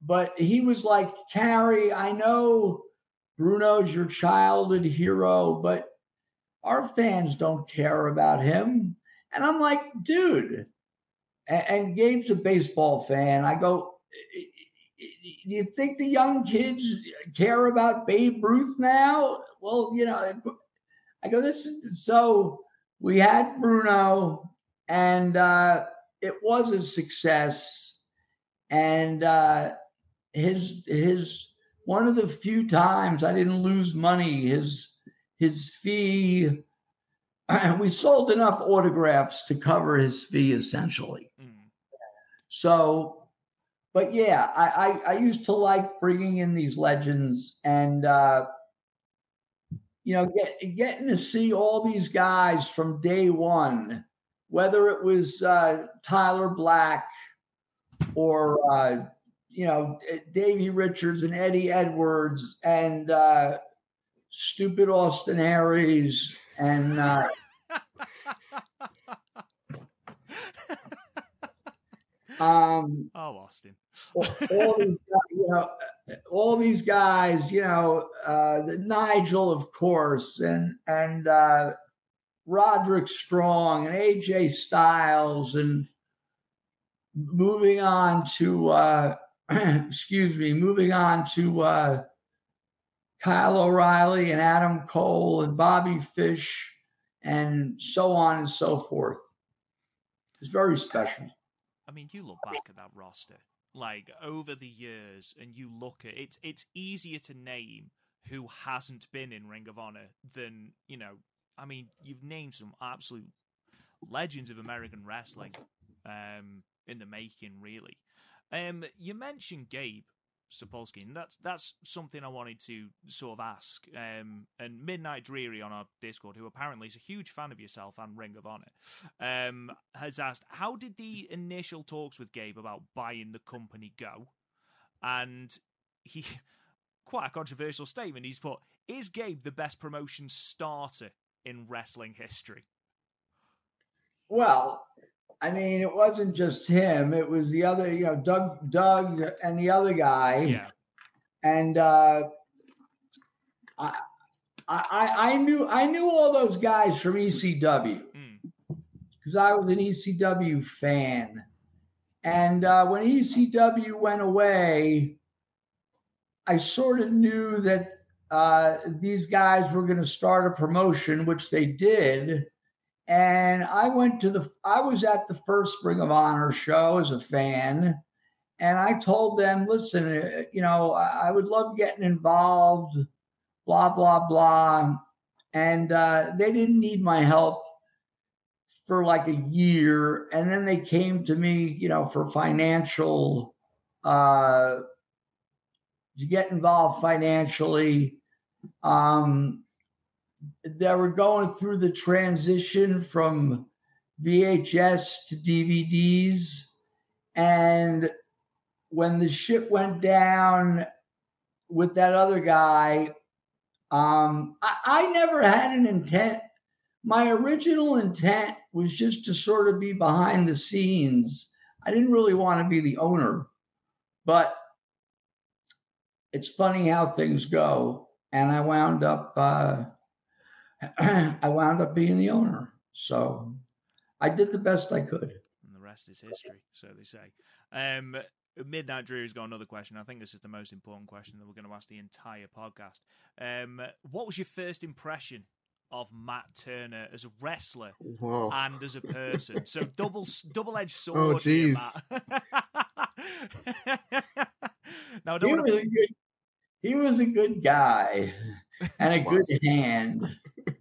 but he was like, Cary, I know Bruno's your childhood hero, but our fans don't care about him. And I'm like, dude. And, Gabe's a baseball fan. I go, do you think the young kids care about Babe Ruth now? Well, you know, I go, this is so we had Bruno and uh, it was a success, and uh, his his one of the few times I didn't lose money. His his fee, we sold enough autographs to cover his fee essentially. Mm. So, but yeah, I, I, I used to like bringing in these legends and uh, you know get, getting to see all these guys from day one, whether it was uh, Tyler Black or uh, you know, Davey Richards and Eddie Edwards and uh, stupid Austin Aries and uh, um, oh Austin, all, all, these, you know, all these guys, you know, uh, the Nigel, of course, and and uh, Roderick Strong and AJ Styles and moving on to uh, excuse me, moving on to uh, Kyle O'Reilly and Adam Cole and Bobby Fish and so on and so forth. It's very special. I mean, you look back at that roster, like over the years, and you look at it. It's easier to name who hasn't been in Ring of Honor than you know. I mean, you've named some absolute legends of American wrestling um, in the making, really. Um, you mentioned Gabe Sapolsky, and that's that's something I wanted to sort of ask. Um, and Midnight Dreary on our Discord, who apparently is a huge fan of yourself and Ring of Honor, um, has asked, how did the initial talks with Gabe about buying the company go? And he, quite a controversial statement. He's put, "Is Gabe the best promotion starter in wrestling history?" Well, I mean, it wasn't just him. It was the other, you know, Doug, Doug, and the other guy. Yeah. And uh, I, I, I knew, I knew all those guys from ECW because mm. I was an ECW fan. And uh, when ECW went away, I sort of knew that uh, these guys were going to start a promotion, which they did and I went to the, I was at the first Ring of Honor show as a fan. And I told them, listen, uh, you know, I would love getting involved, blah, blah, blah. And uh, they didn't need my help for like a year. And then they came to me, you know, for financial, uh, to get involved financially. Um, they were going through the transition from VHS to DVDs. And when the ship went down with that other guy, um, I, I never had an intent. My original intent was just to sort of be behind the scenes. I didn't really want to be the owner, but it's funny how things go. And I wound up uh, I wound up being the owner. So I did the best I could. And the rest is history, so they say. Um, Midnight Dreary's got another question. I think this is the most important question that we're going to ask the entire podcast. Um, what was your first impression of Matt Turner as a wrestler Whoa. and as a person? so double double edged sword. Oh, jeez. now, I don't he, was to... good, he was a good guy and a good hand.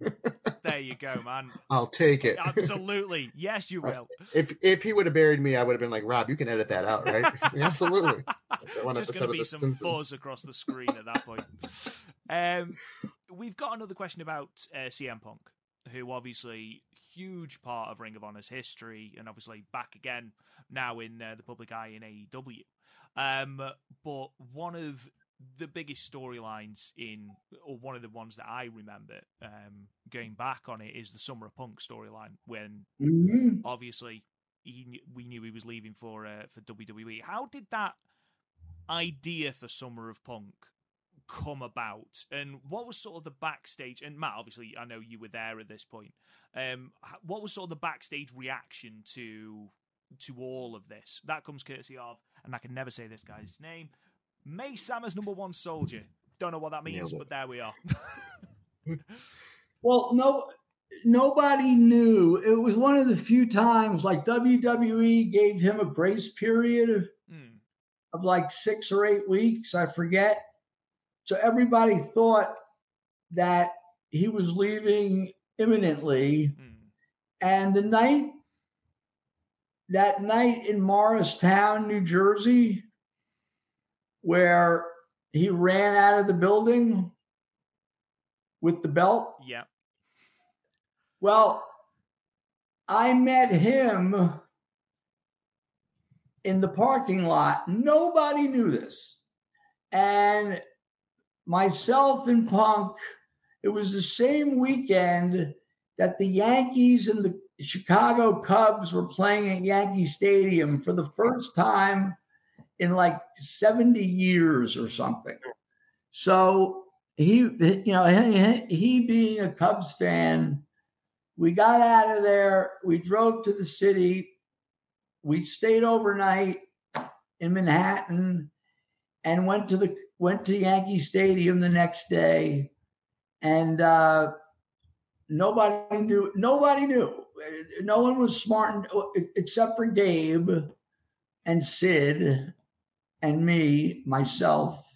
there you go, man. I'll take it. Absolutely. Yes, you will. If if he would have buried me, I would have been like, Rob, you can edit that out, right? Absolutely. Just going to be some Simpsons. fuzz across the screen at that point. Um, we've got another question about uh, CM Punk, who obviously huge part of Ring of Honor's history, and obviously back again now in uh, the public eye in AEW. Um, but one of the biggest storylines in, or one of the ones that I remember um, going back on it, is the Summer of Punk storyline when mm-hmm. obviously he, we knew he was leaving for uh, for WWE. How did that idea for Summer of Punk come about, and what was sort of the backstage? And Matt, obviously, I know you were there at this point. Um, what was sort of the backstage reaction to to all of this? That comes courtesy of, and I can never say this guy's name. May Sammer's number one soldier. Don't know what that means, but there we are. well, no, nobody knew. It was one of the few times like WWE gave him a grace period mm. of like six or eight weeks. I forget. so everybody thought that he was leaving imminently. Mm. And the night, that night in Morristown, New Jersey, where he ran out of the building with the belt. Yeah. Well, I met him in the parking lot. Nobody knew this. And myself and Punk, it was the same weekend that the Yankees and the Chicago Cubs were playing at Yankee Stadium for the first time in like 70 years or something. So he, you know, he, he being a Cubs fan, we got out of there. We drove to the city. We stayed overnight in Manhattan and went to the went to Yankee Stadium the next day. And uh, nobody knew. Nobody knew. No one was smart except for Gabe and Sid and me, myself.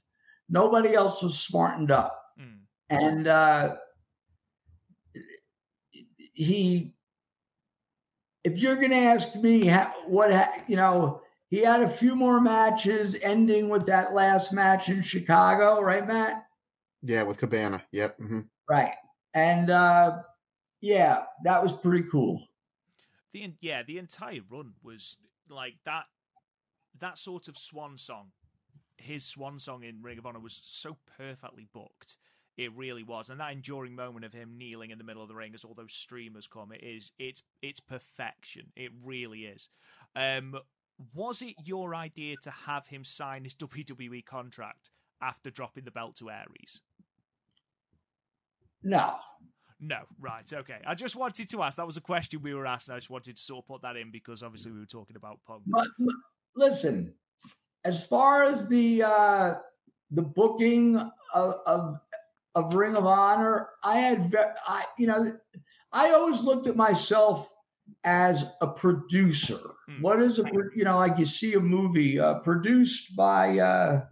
Nobody else was smartened up. Mm. And uh, he, if you're going to ask me how, what, ha- you know, he had a few more matches ending with that last match in Chicago, right, Matt? Yeah, with Cabana. Yep. hmm Right. And uh, yeah, that was pretty cool. The yeah, the entire run was like that. That sort of swan song, his swan song in Ring of Honor was so perfectly booked. It really was, and that enduring moment of him kneeling in the middle of the ring as all those streamers come, it is it's it's perfection. It really is. Um, was it your idea to have him sign his WWE contract after dropping the belt to Aries? No, No, right, okay. I just wanted to ask. That was a question we were asking. I just wanted to sort of put that in because obviously we were talking about Punk. l- listen, as far as the uh, the booking of, of of Ring of Honor, I had, I you know, I always looked at myself as a producer. Hmm. What is a you know, like you see a movie uh, produced by uh,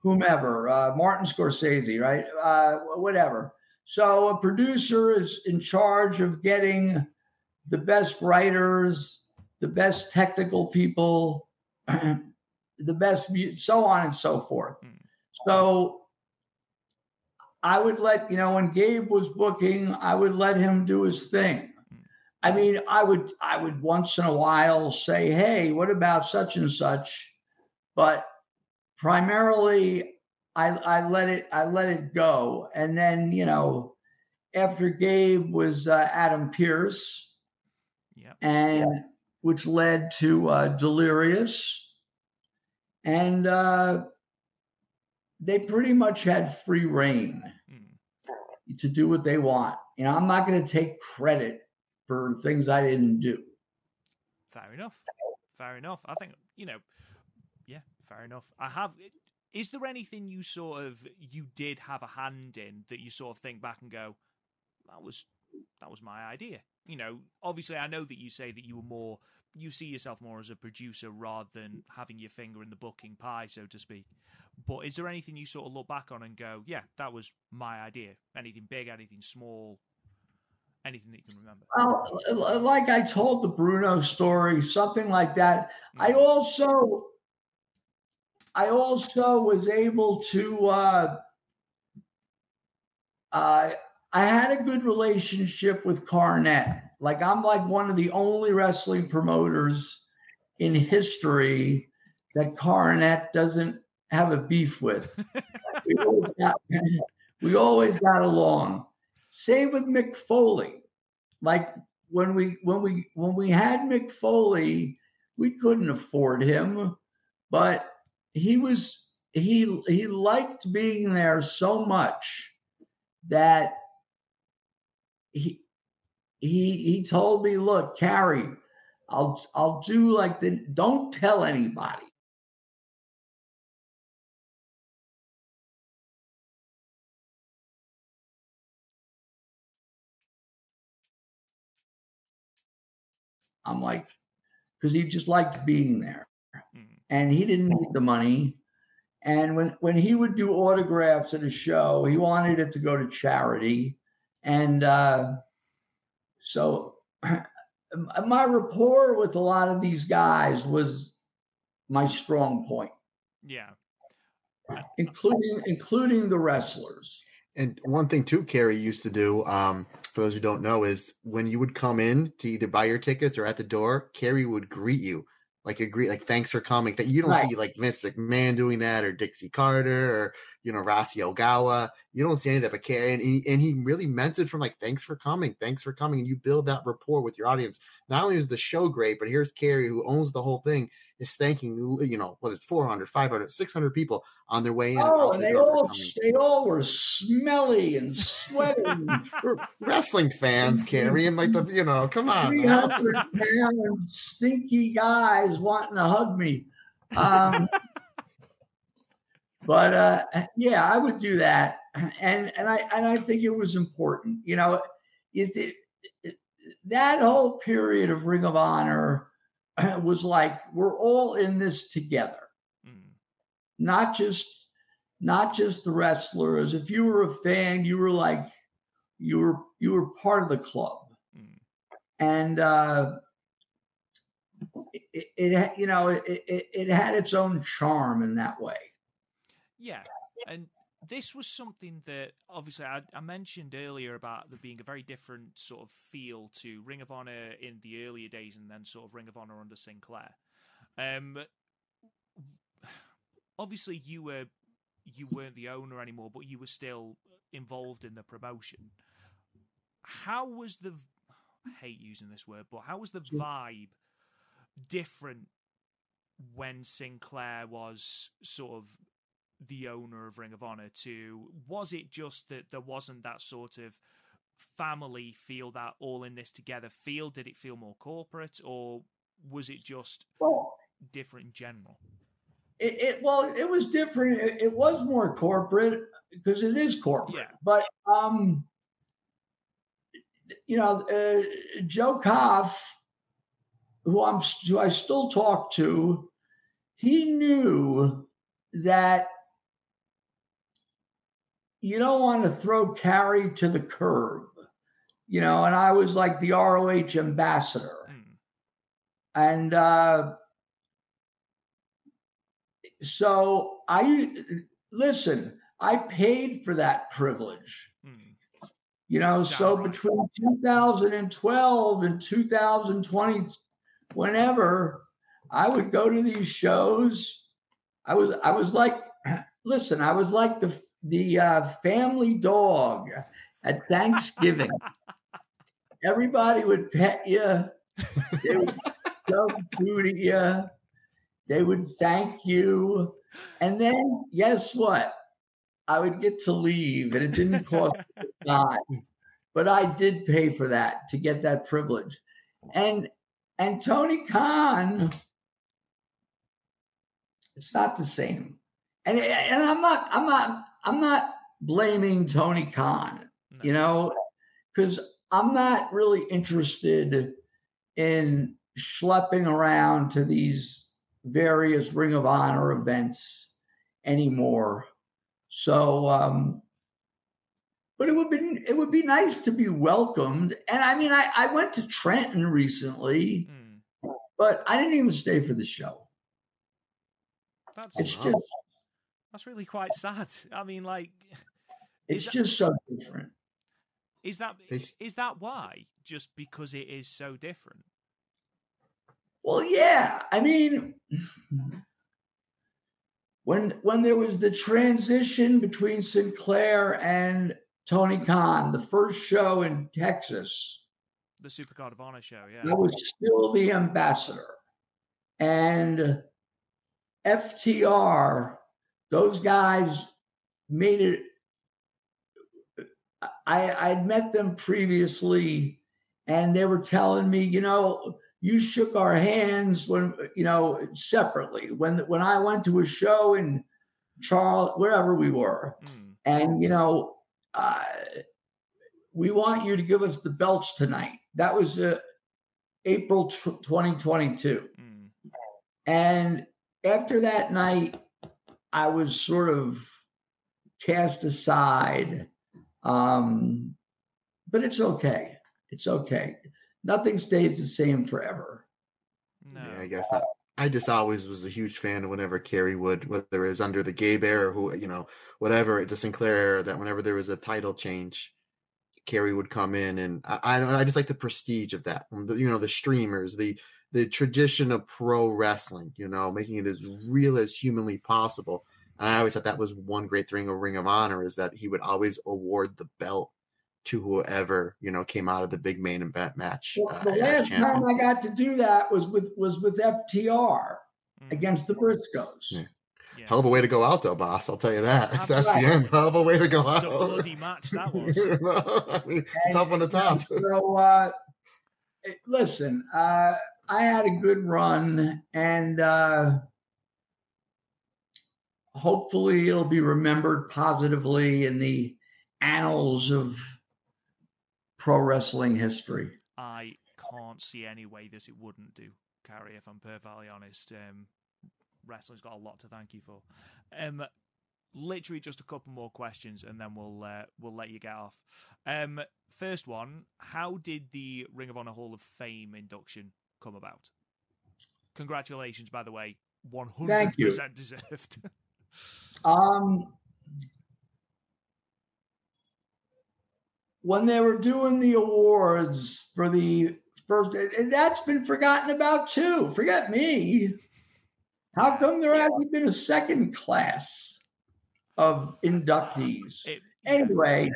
whomever, uh, Martin Scorsese, right? Uh, whatever. So a producer is in charge of getting the best writers, the best technical people, the best, so on and so forth. Mm. So I would let, you know, when Gabe was booking, I would let him do his thing. I mean, I would, I would once in a while say, hey, what about such and such? But primarily, I, I let it, I let it go. And then, you know, after Gabe was uh, Adam Pearce, Yeah. and which led to uh, Delirious, and uh, they pretty much had free reign Mm. to do what they want. You know, I'm not going to take credit for things I didn't do. Fair enough. Fair enough. I think you know. Yeah, fair enough. I have. Is there anything you sort of you did have a hand in that you sort of think back and go, that was that was my idea? You know, obviously, I know that you say that you were more you see yourself more as a producer rather than having your finger in the booking pie, so to speak. But is there anything you sort of look back on and go, yeah, that was my idea? Anything big, anything small, anything that you can remember? Well, like I told the Bruno story, something like that. I also, I also was able to. Uh, uh, I had a good relationship with Cornette. Like I'm like one of the only wrestling promoters in history that Cornette doesn't have a beef with. we, always got, we always got along. Same with Mick Foley. Like when we when we when we had Mick Foley, we couldn't afford him, but he was he he liked being there so much that he he he told me, look, Cary, I'll I'll do like the don't tell anybody. I'm like, because he just liked being there Mm. and he didn't need the money. And when when he would do autographs at a show, he wanted it to go to charity, and uh, so my rapport with a lot of these guys was my strong point. Yeah. Including including the wrestlers. And one thing too, Cary used to do, um, for those who don't know, is when you would come in to either buy your tickets or at the door, Cary would greet you. Like agree, like thanks for coming. That you don't Right. see like Vince McMahon doing that or Dixie Carter or you know Rossy Ogawa. You don't see any of that, but Cary and he, and he really meant it from like thanks for coming, thanks for coming, and you build that rapport with your audience. Not only is the show great, but here's Cary who owns the whole thing is thanking you know whether it's 400, 500, 600 people on their way in. Oh, and they all, they all were smelly and sweating. Wrestling fans, Cary, and like the you know, come on. Three now. hundred pound stinky guys wanting to hug me. Um, but uh, yeah, I would do that, and and I and I think it was important. You know, is it, it that whole period of Ring of Honor was like we're all in this together Mm. not just not just the wrestlers if you were a fan you were like you were you were part of the club Mm. and uh it, it ha- you know it, it it had its own charm in that way Yeah, and this was something that obviously I, I mentioned earlier about there being a very different sort of feel to Ring of Honor in the earlier days, and then sort of Ring of Honor under Sinclair. Um, obviously you were you weren't the owner anymore, but you were still involved in the promotion. How was the I hate using this word, but how was the vibe different when Sinclair was sort of the owner of Ring of Honor to was it just that there wasn't that sort of family feel that all in this together feel? Did it feel more corporate or was it just well different in general? it, it well it was different. It, it was more corporate because it is corporate. Yeah. but um you know uh, joe koff who i'm who i still talk to he knew that you don't want to throw Cary to the curb you know and i was like the roh ambassador Mm. and uh so I listen, I paid for that privilege. Mm. You know, so Downright. between 2012 and 2020, whenever I would go to these shows, I was I was like, listen, I was like the the uh, family dog at Thanksgiving. Everybody would pet you. They would shove food at you. They would thank you. And then guess what? I would get to leave and it didn't cost a dime. But I did pay for that to get that privilege. And and Tony Khan, it's not the same. And and I'm not I'm not I'm not blaming Tony Khan No. you know, because I'm not really interested in schlepping around to these various Ring of Honor events anymore. So, um, but it would be it would be nice to be welcomed. And I mean, I, I went to Trenton recently, Mm. but I didn't even stay for the show. that's It's Wow. just that's really quite sad i mean like it's that- just so different. is that They is that why just because it is so different Well, yeah. I mean, when when there was the transition between Sinclair and Tony Khan, the first show in Texas, the supercard of honor show yeah I was still the ambassador. And FTR, those guys made it. I I'd met them previously, and they were telling me, you know, you shook our hands when you know separately when when I went to a show in Charles wherever we were, Mm. and you know, uh, we want you to give us the belts tonight. That was uh, April tw 2022. Mm. And after that night, I was sort of cast aside. Um, but it's okay. It's okay. Nothing stays the same forever. No. Yeah, I guess I, I just always was a huge fan of whenever Cary would, whether it was under the Gabe era or who, you know, whatever the Sinclair era, that whenever there was a title change, Cary would come in, and I, I, I just like the prestige of that. The, you know, the streamers, the the tradition of pro wrestling. You know, making it as real as humanly possible. And I always thought that was one great thing of Ring of Honor is that he would always award the belt to whoever you know came out of the big main event match. Well, the uh, last time I got to do that was with was with FTR Mm. against the Briscoes. Yeah. Yeah. Hell of a way to go out, though, boss. I'll tell you that. That's the end. Hell of a way to go out. It's a bloody match that was. You know, I mean, top on the top. So uh, listen, uh, I had a good run, and uh, hopefully it'll be remembered positively in the annals of pro wrestling history. I can't see any way that it wouldn't do, Cary, if I'm perfectly honest. Um, wrestling's got a lot to thank you for. Um, literally just a couple more questions and then we'll uh, we'll let you get off. Um, first one, how did the Ring of Honor Hall of Fame induction come about? Congratulations, by the way, 100% Thank you. deserved. Um, when they were doing the awards for the first, and that's been forgotten about too. Forget me. How come there hasn't been a second class of inductees? It- Anyway,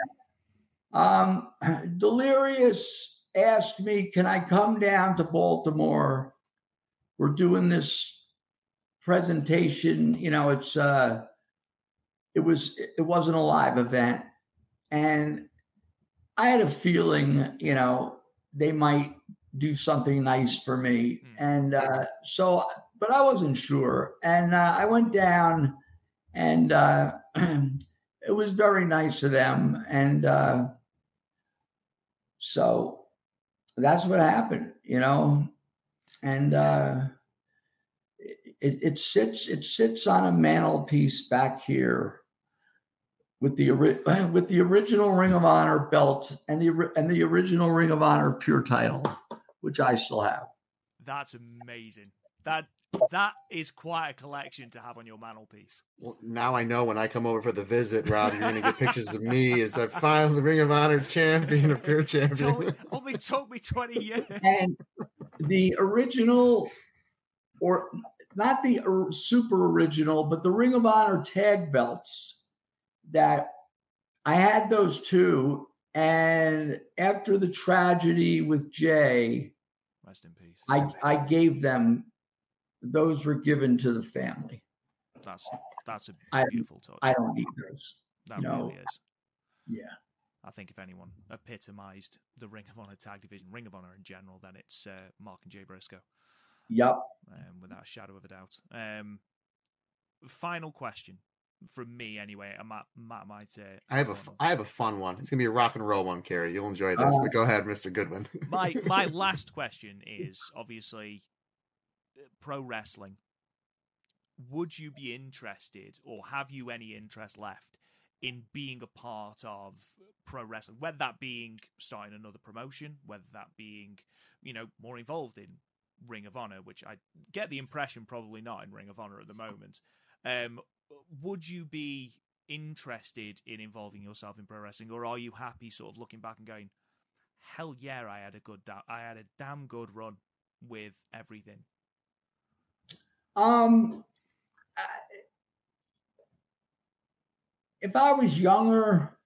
um, Delirious asked me, "Can I come down to Baltimore? We're doing this presentation. You know, it's uh, it was it wasn't a live event, and I had a feeling, you know, they might do something nice for me, Hmm. and uh, so, but I wasn't sure, and uh, I went down, and uh, it was very nice of them, and uh, so that's what happened, you know, and uh, it, it sits it sits on a mantelpiece back here with the with the original Ring of Honor belt and the and the original Ring of Honor pure title, which I still have. That's amazing. That that is quite a collection to have on your mantelpiece. Well, now I know when I come over for the visit, Rob, you're going to get pictures of me as I finally Ring of Honor champion, a pure champion. Only, only oh, took me 20 years. And the original, or not the super original, but the Ring of Honor tag belts that I had those two. And after the tragedy with Jay, Rest in peace. I, I gave them, those were given to the family. That's that's a I- beautiful touch. I don't need those. that you know, really is. Yeah. I think if anyone epitomised the Ring of Honor tag division, Ring of Honor in general, then it's uh, Mark and Jay Briscoe, Yep. um, without a shadow of a doubt. Um, final question from me, anyway. And Matt, Matt might. Uh, I have a wanna- I have a fun one. It's gonna be a rock and roll one, Cary. You'll enjoy this. Uh, but go ahead, Mr. Goodwin. my my last question is obviously pro wrestling. Would you be interested, or have you any interest left in being a part of pro wrestling? Whether that being starting another promotion, whether that being you know more involved in Ring of Honor, which I get the impression probably not in Ring of Honor at the moment. Um, would you be interested in involving yourself in pro wrestling, or are you happy sort of looking back and going? hell yeah, I had a good, da- I had a damn good run with everything. Um, I- if I was younger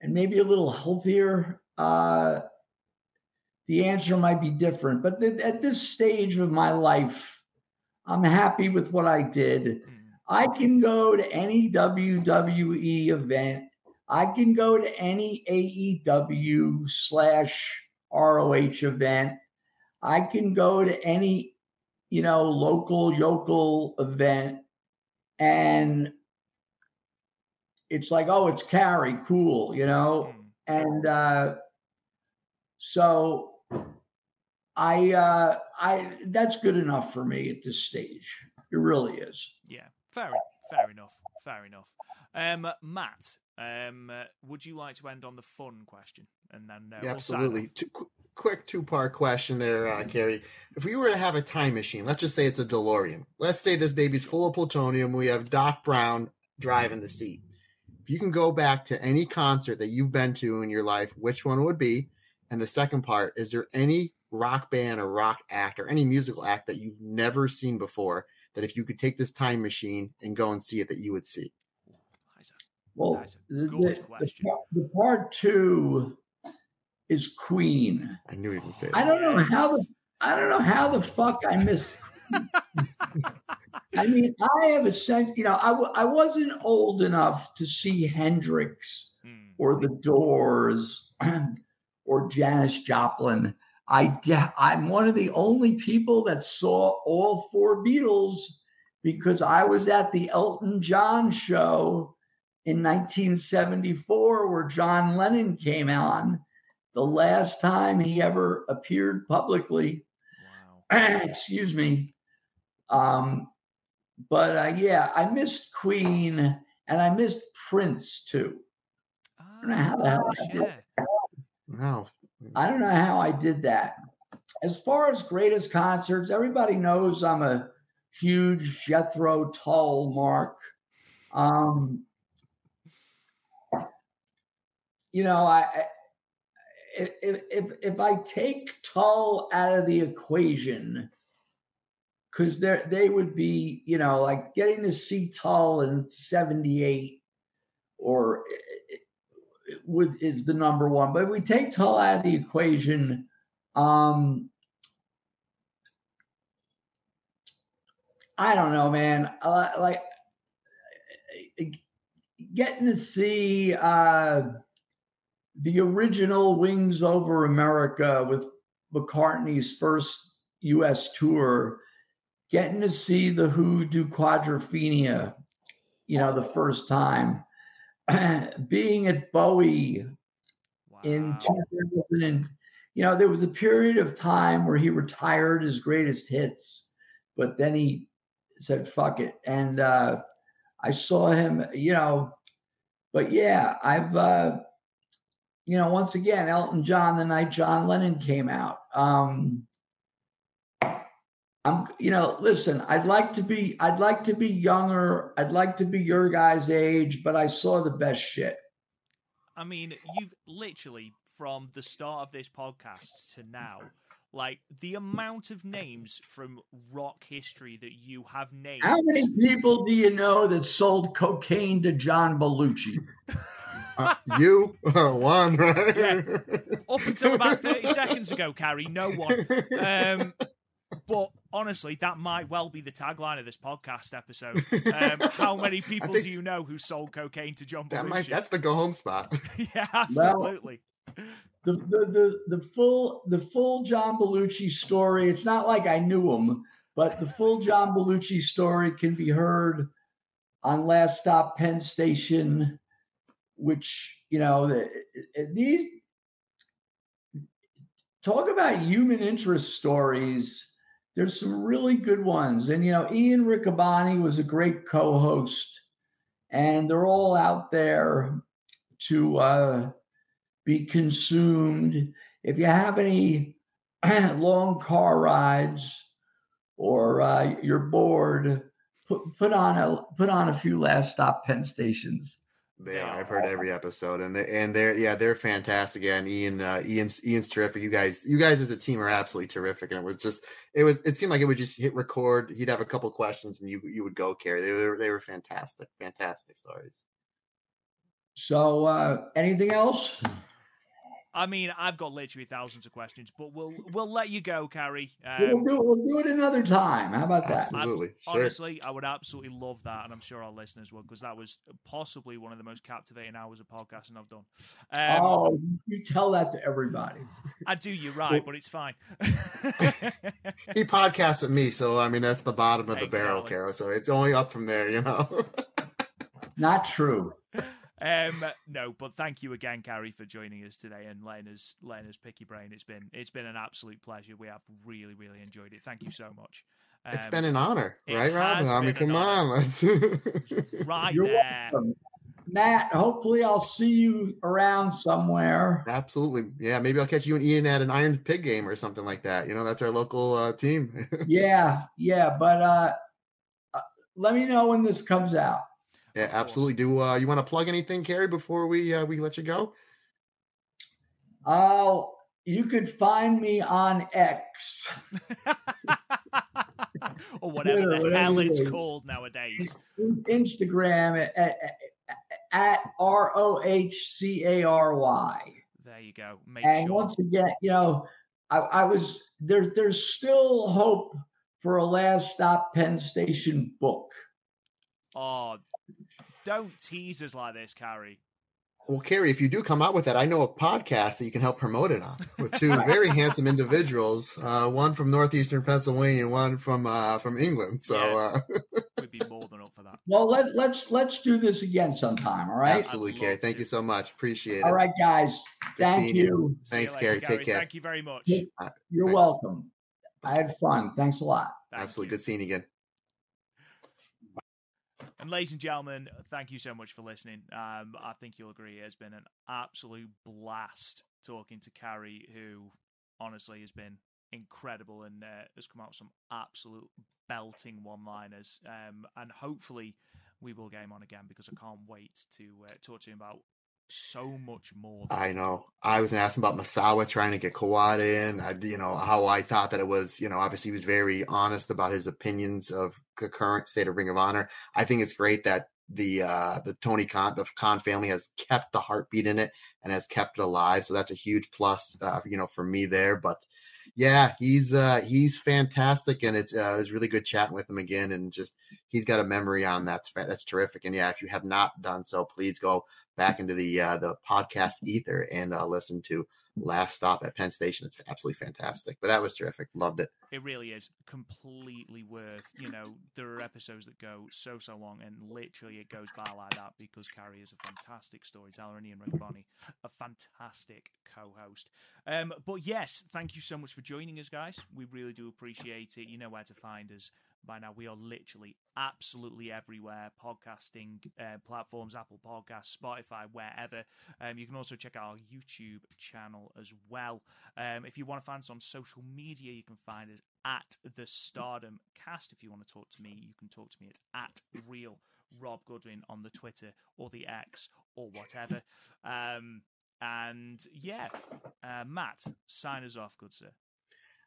and maybe a little healthier, uh, the answer might be different. But th- at this stage of my life, I'm happy with what I did. Mm. I can go to any WWE event. I can go to any AEW slash ROH event. I can go to any, you know, local yokel event and it's like, oh, it's Cary, cool, you know? Mm. And uh so I uh I that's good enough for me at this stage. It really is. Yeah, fair, fair enough. Fair enough. Um, Matt, um, uh, would you like to end on the fun question, and then uh, Yeah, we'll absolutely. Two, qu- quick two part question there, uh, Cary. If we were to have a time machine, let's just say it's a DeLorean. Let's say this baby's full of plutonium. We have Doc Brown driving the seat. If you can go back to any concert that you've been to in your life, which one would be? And the second part, is there any rock band or rock act or any musical act that you've never seen before that if you could take this time machine and go and see it, that you would see? Well, That's a the, good the- question. The, the part two is Queen. I knew he was going to say I don't know how the I don't know how the fuck I missed. I mean, I have a sense, you know, I, w- I wasn't old enough to see Hendrix Hmm. or the Doors or Janis Joplin. I de- I'm one of the only people that saw all four Beatles because I was at the Elton John show in 1974 where John Lennon came on the last time he ever appeared publicly. Wow. Excuse me. Um, but uh, yeah, I missed Queen and I missed Prince too. I don't know how the hell gosh, I did yeah. Wow. I don't know how I did that. As far as greatest concerts, everybody knows I'm a huge Jethro Tull mark. Um, you know, I, I if, if if I take Tull out of the equation, because they they would be, you know, like getting to see Tull in '78 or would is the number one. But we take Tull out of the equation, um, I don't know, man. Uh, like getting to see uh, the original Wings Over America with McCartney's first U.S. tour, getting to see the Who do Quadrophenia, you know, the first time, being at Bowie in 2000 and you know there was a period of time where he retired his greatest hits but then he said fuck it and uh i saw him you know but yeah i've uh you know once again elton john the night john lennon came out um i'm you know listen i'd like to be i'd like to be younger i'd like to be your guys age but i saw the best shit I mean, you've literally from the start of this podcast to now, like the amount of names from rock history that you have named. How many people do you know that sold cocaine to John Belushi? Uh, you uh, one, right? Yeah. Up until about 30 seconds ago, Cary, no one. Um, but honestly, that might well be the tagline of this podcast episode. Um, how many people do you know who sold cocaine to John that Belushi? might that's the go home spot. yeah, absolutely. The, the the the full the full John Belushi story. It's not like I knew him, but the full John Belushi story can be heard on Last Stop Penn Station, which you know the, these talk about human interest stories. There's some really good ones, and you know Ian Riccaboni was a great co-host, and they're all out there to. Uh, be consumed. If you have any long car rides or uh, you're bored, put put on a put on a few last stop Penn stations. They are. I've heard every episode, and they and they're yeah they're fantastic. And Ian, uh, Ian's Ian's terrific. You guys, you guys as a team are absolutely terrific. And it was just it was it seemed like it would just hit record. He'd have a couple questions, and you you would go carry. They were they were fantastic, fantastic stories. So uh, anything else? I mean, I've got literally thousands of questions, but we'll we'll let you go, Cary. we'll Um, do we'll do it another time. How about that? I'd- Absolutely, sure. Honestly, I would absolutely love that, and I'm sure our listeners would, because that was possibly one of the most captivating hours of podcasting I've done. Um, oh, you tell that to everybody. I do, you're right, but it's fine. He podcasts with me, so I mean that's the bottom of the barrel, Exactly. Carol. So it's only up from there, you know. Not true. Um, no, but thank you again, Cary, for joining us today and letting us letting us pick your brain. It's been it's been an absolute pleasure. We have really really enjoyed it. Thank you so much. It's been an honor, right, Rob? I mean, come on, let's. right You're there. welcome. Matt, hopefully I'll see you around somewhere. Absolutely, yeah. Maybe I'll catch you and Ian at an Iron Pig game or something like that. You know, that's our local uh, team. Yeah, yeah, but uh, uh let me know when this comes out. Yeah, absolutely. Do uh, you want to plug anything, Cary, before we uh, we let you go? Oh, you could find me on X. or whatever Twitter, the hell it it's called nowadays. Instagram at, at, at R O H C A R Y. There you go. Make And sure. once again, you know, I, I was there. There's still hope for a last stop Penn Station book. Oh, don't tease us like this, Cary. Well, Cary, if you do come out with that, I know a podcast that you can help promote it on with two very handsome individuals, uh, one from northeastern Pennsylvania and one from uh, from England. So, Yeah. uh, We'd be more than up for that. Well, let, let's let's do this again sometime. All right. absolutely, I'd Cary. Thank to. you so much. Appreciate it. All right, guys. Good Thank you. you. See you Thanks, later, Gary. Take care. Thank you very much. You're Thanks. welcome. I had fun. Thanks a lot. Thank absolutely you. good seeing you again. And ladies and gentlemen, thank you so much for listening. Um, I think you'll agree it has been an absolute blast talking to Cary, who honestly has been incredible and uh, has come out with some absolute belting one-liners. Um, and hopefully, we will him on again because I can't wait to uh, talk to him about so much more. I know. I was asking about Misawa trying to get Kawada in. I, you know how I thought that it was. You know, obviously he was very honest about his opinions of the current state of Ring of Honor. I think it's great that the uh the Tony Khan the Khan family has kept the heartbeat in it and has kept it alive. So that's a huge plus. Uh, you know, for me there. But yeah, he's uh he's fantastic, and it's uh, it was really good chatting with him again, and just he's got a memory on that's that's terrific. And yeah, if you have not done so, please go back into the uh, the podcast ether and uh, listen to Last Stop at Penn Station. It's absolutely fantastic. But that was terrific. Loved it. It really is completely worth. You know, there are episodes that go so so long, and literally it goes by like that because Cary is a fantastic storyteller, and Ian Riccaboni, a fantastic co-host. Um, but yes, thank you so much for joining us, guys. We really do appreciate it. You know where to find us by now. We are literally absolutely everywhere podcasting uh, platforms, Apple Podcasts, Spotify, wherever. Um, you can also check out our YouTube channel as well. Um, if you want to find us on social media, you can find us at the Stardom Cast. If you want to talk to me, you can talk to me at, at real Rob Goodwin on the Twitter or the X or whatever. Um, and yeah, uh, Matt, sign us off, good sir.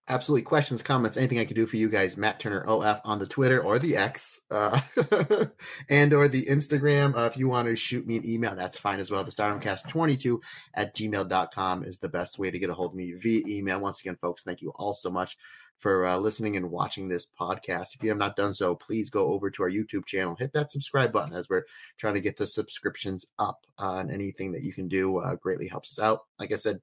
Absolutely. Questions, comments, anything I can do for you guys, Matt Turner OF on the Twitter or the X uh, and or the Instagram. Uh, if you want to shoot me an email, that's fine as well. The stardomcast22 at gmail.com is the best way to get a hold of me via email. Once again, folks, thank you all so much for uh, listening and watching this podcast. If you have not done so, please go over to our YouTube channel, hit that subscribe button as we're trying to get the subscriptions up. And anything that you can do uh, greatly helps us out. Like I said,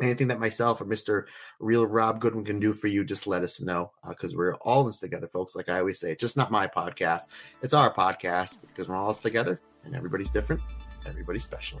anything that myself or Mr. Real Rob Goodwin can do for you, just let us know uh, because we're all in this together, folks. Like I always say, it's just not my podcast, it's our podcast because we're all together and everybody's different, everybody's special.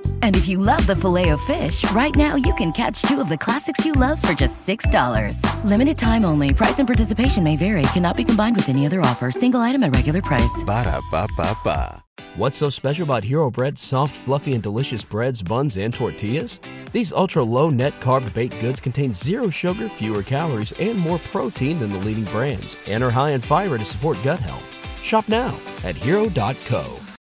And if you love the filet of fish, right now you can catch two of the classics you love for just $6. Limited time only. Price and participation may vary. Cannot be combined with any other offer. Single item at regular price. Ba da ba ba ba. What's so special about Hero Bread's soft, fluffy, and delicious breads, buns, and tortillas? These ultra low net carb baked goods contain zero sugar, fewer calories, and more protein than the leading brands, and are high in fiber to support gut health. Shop now at hero.co.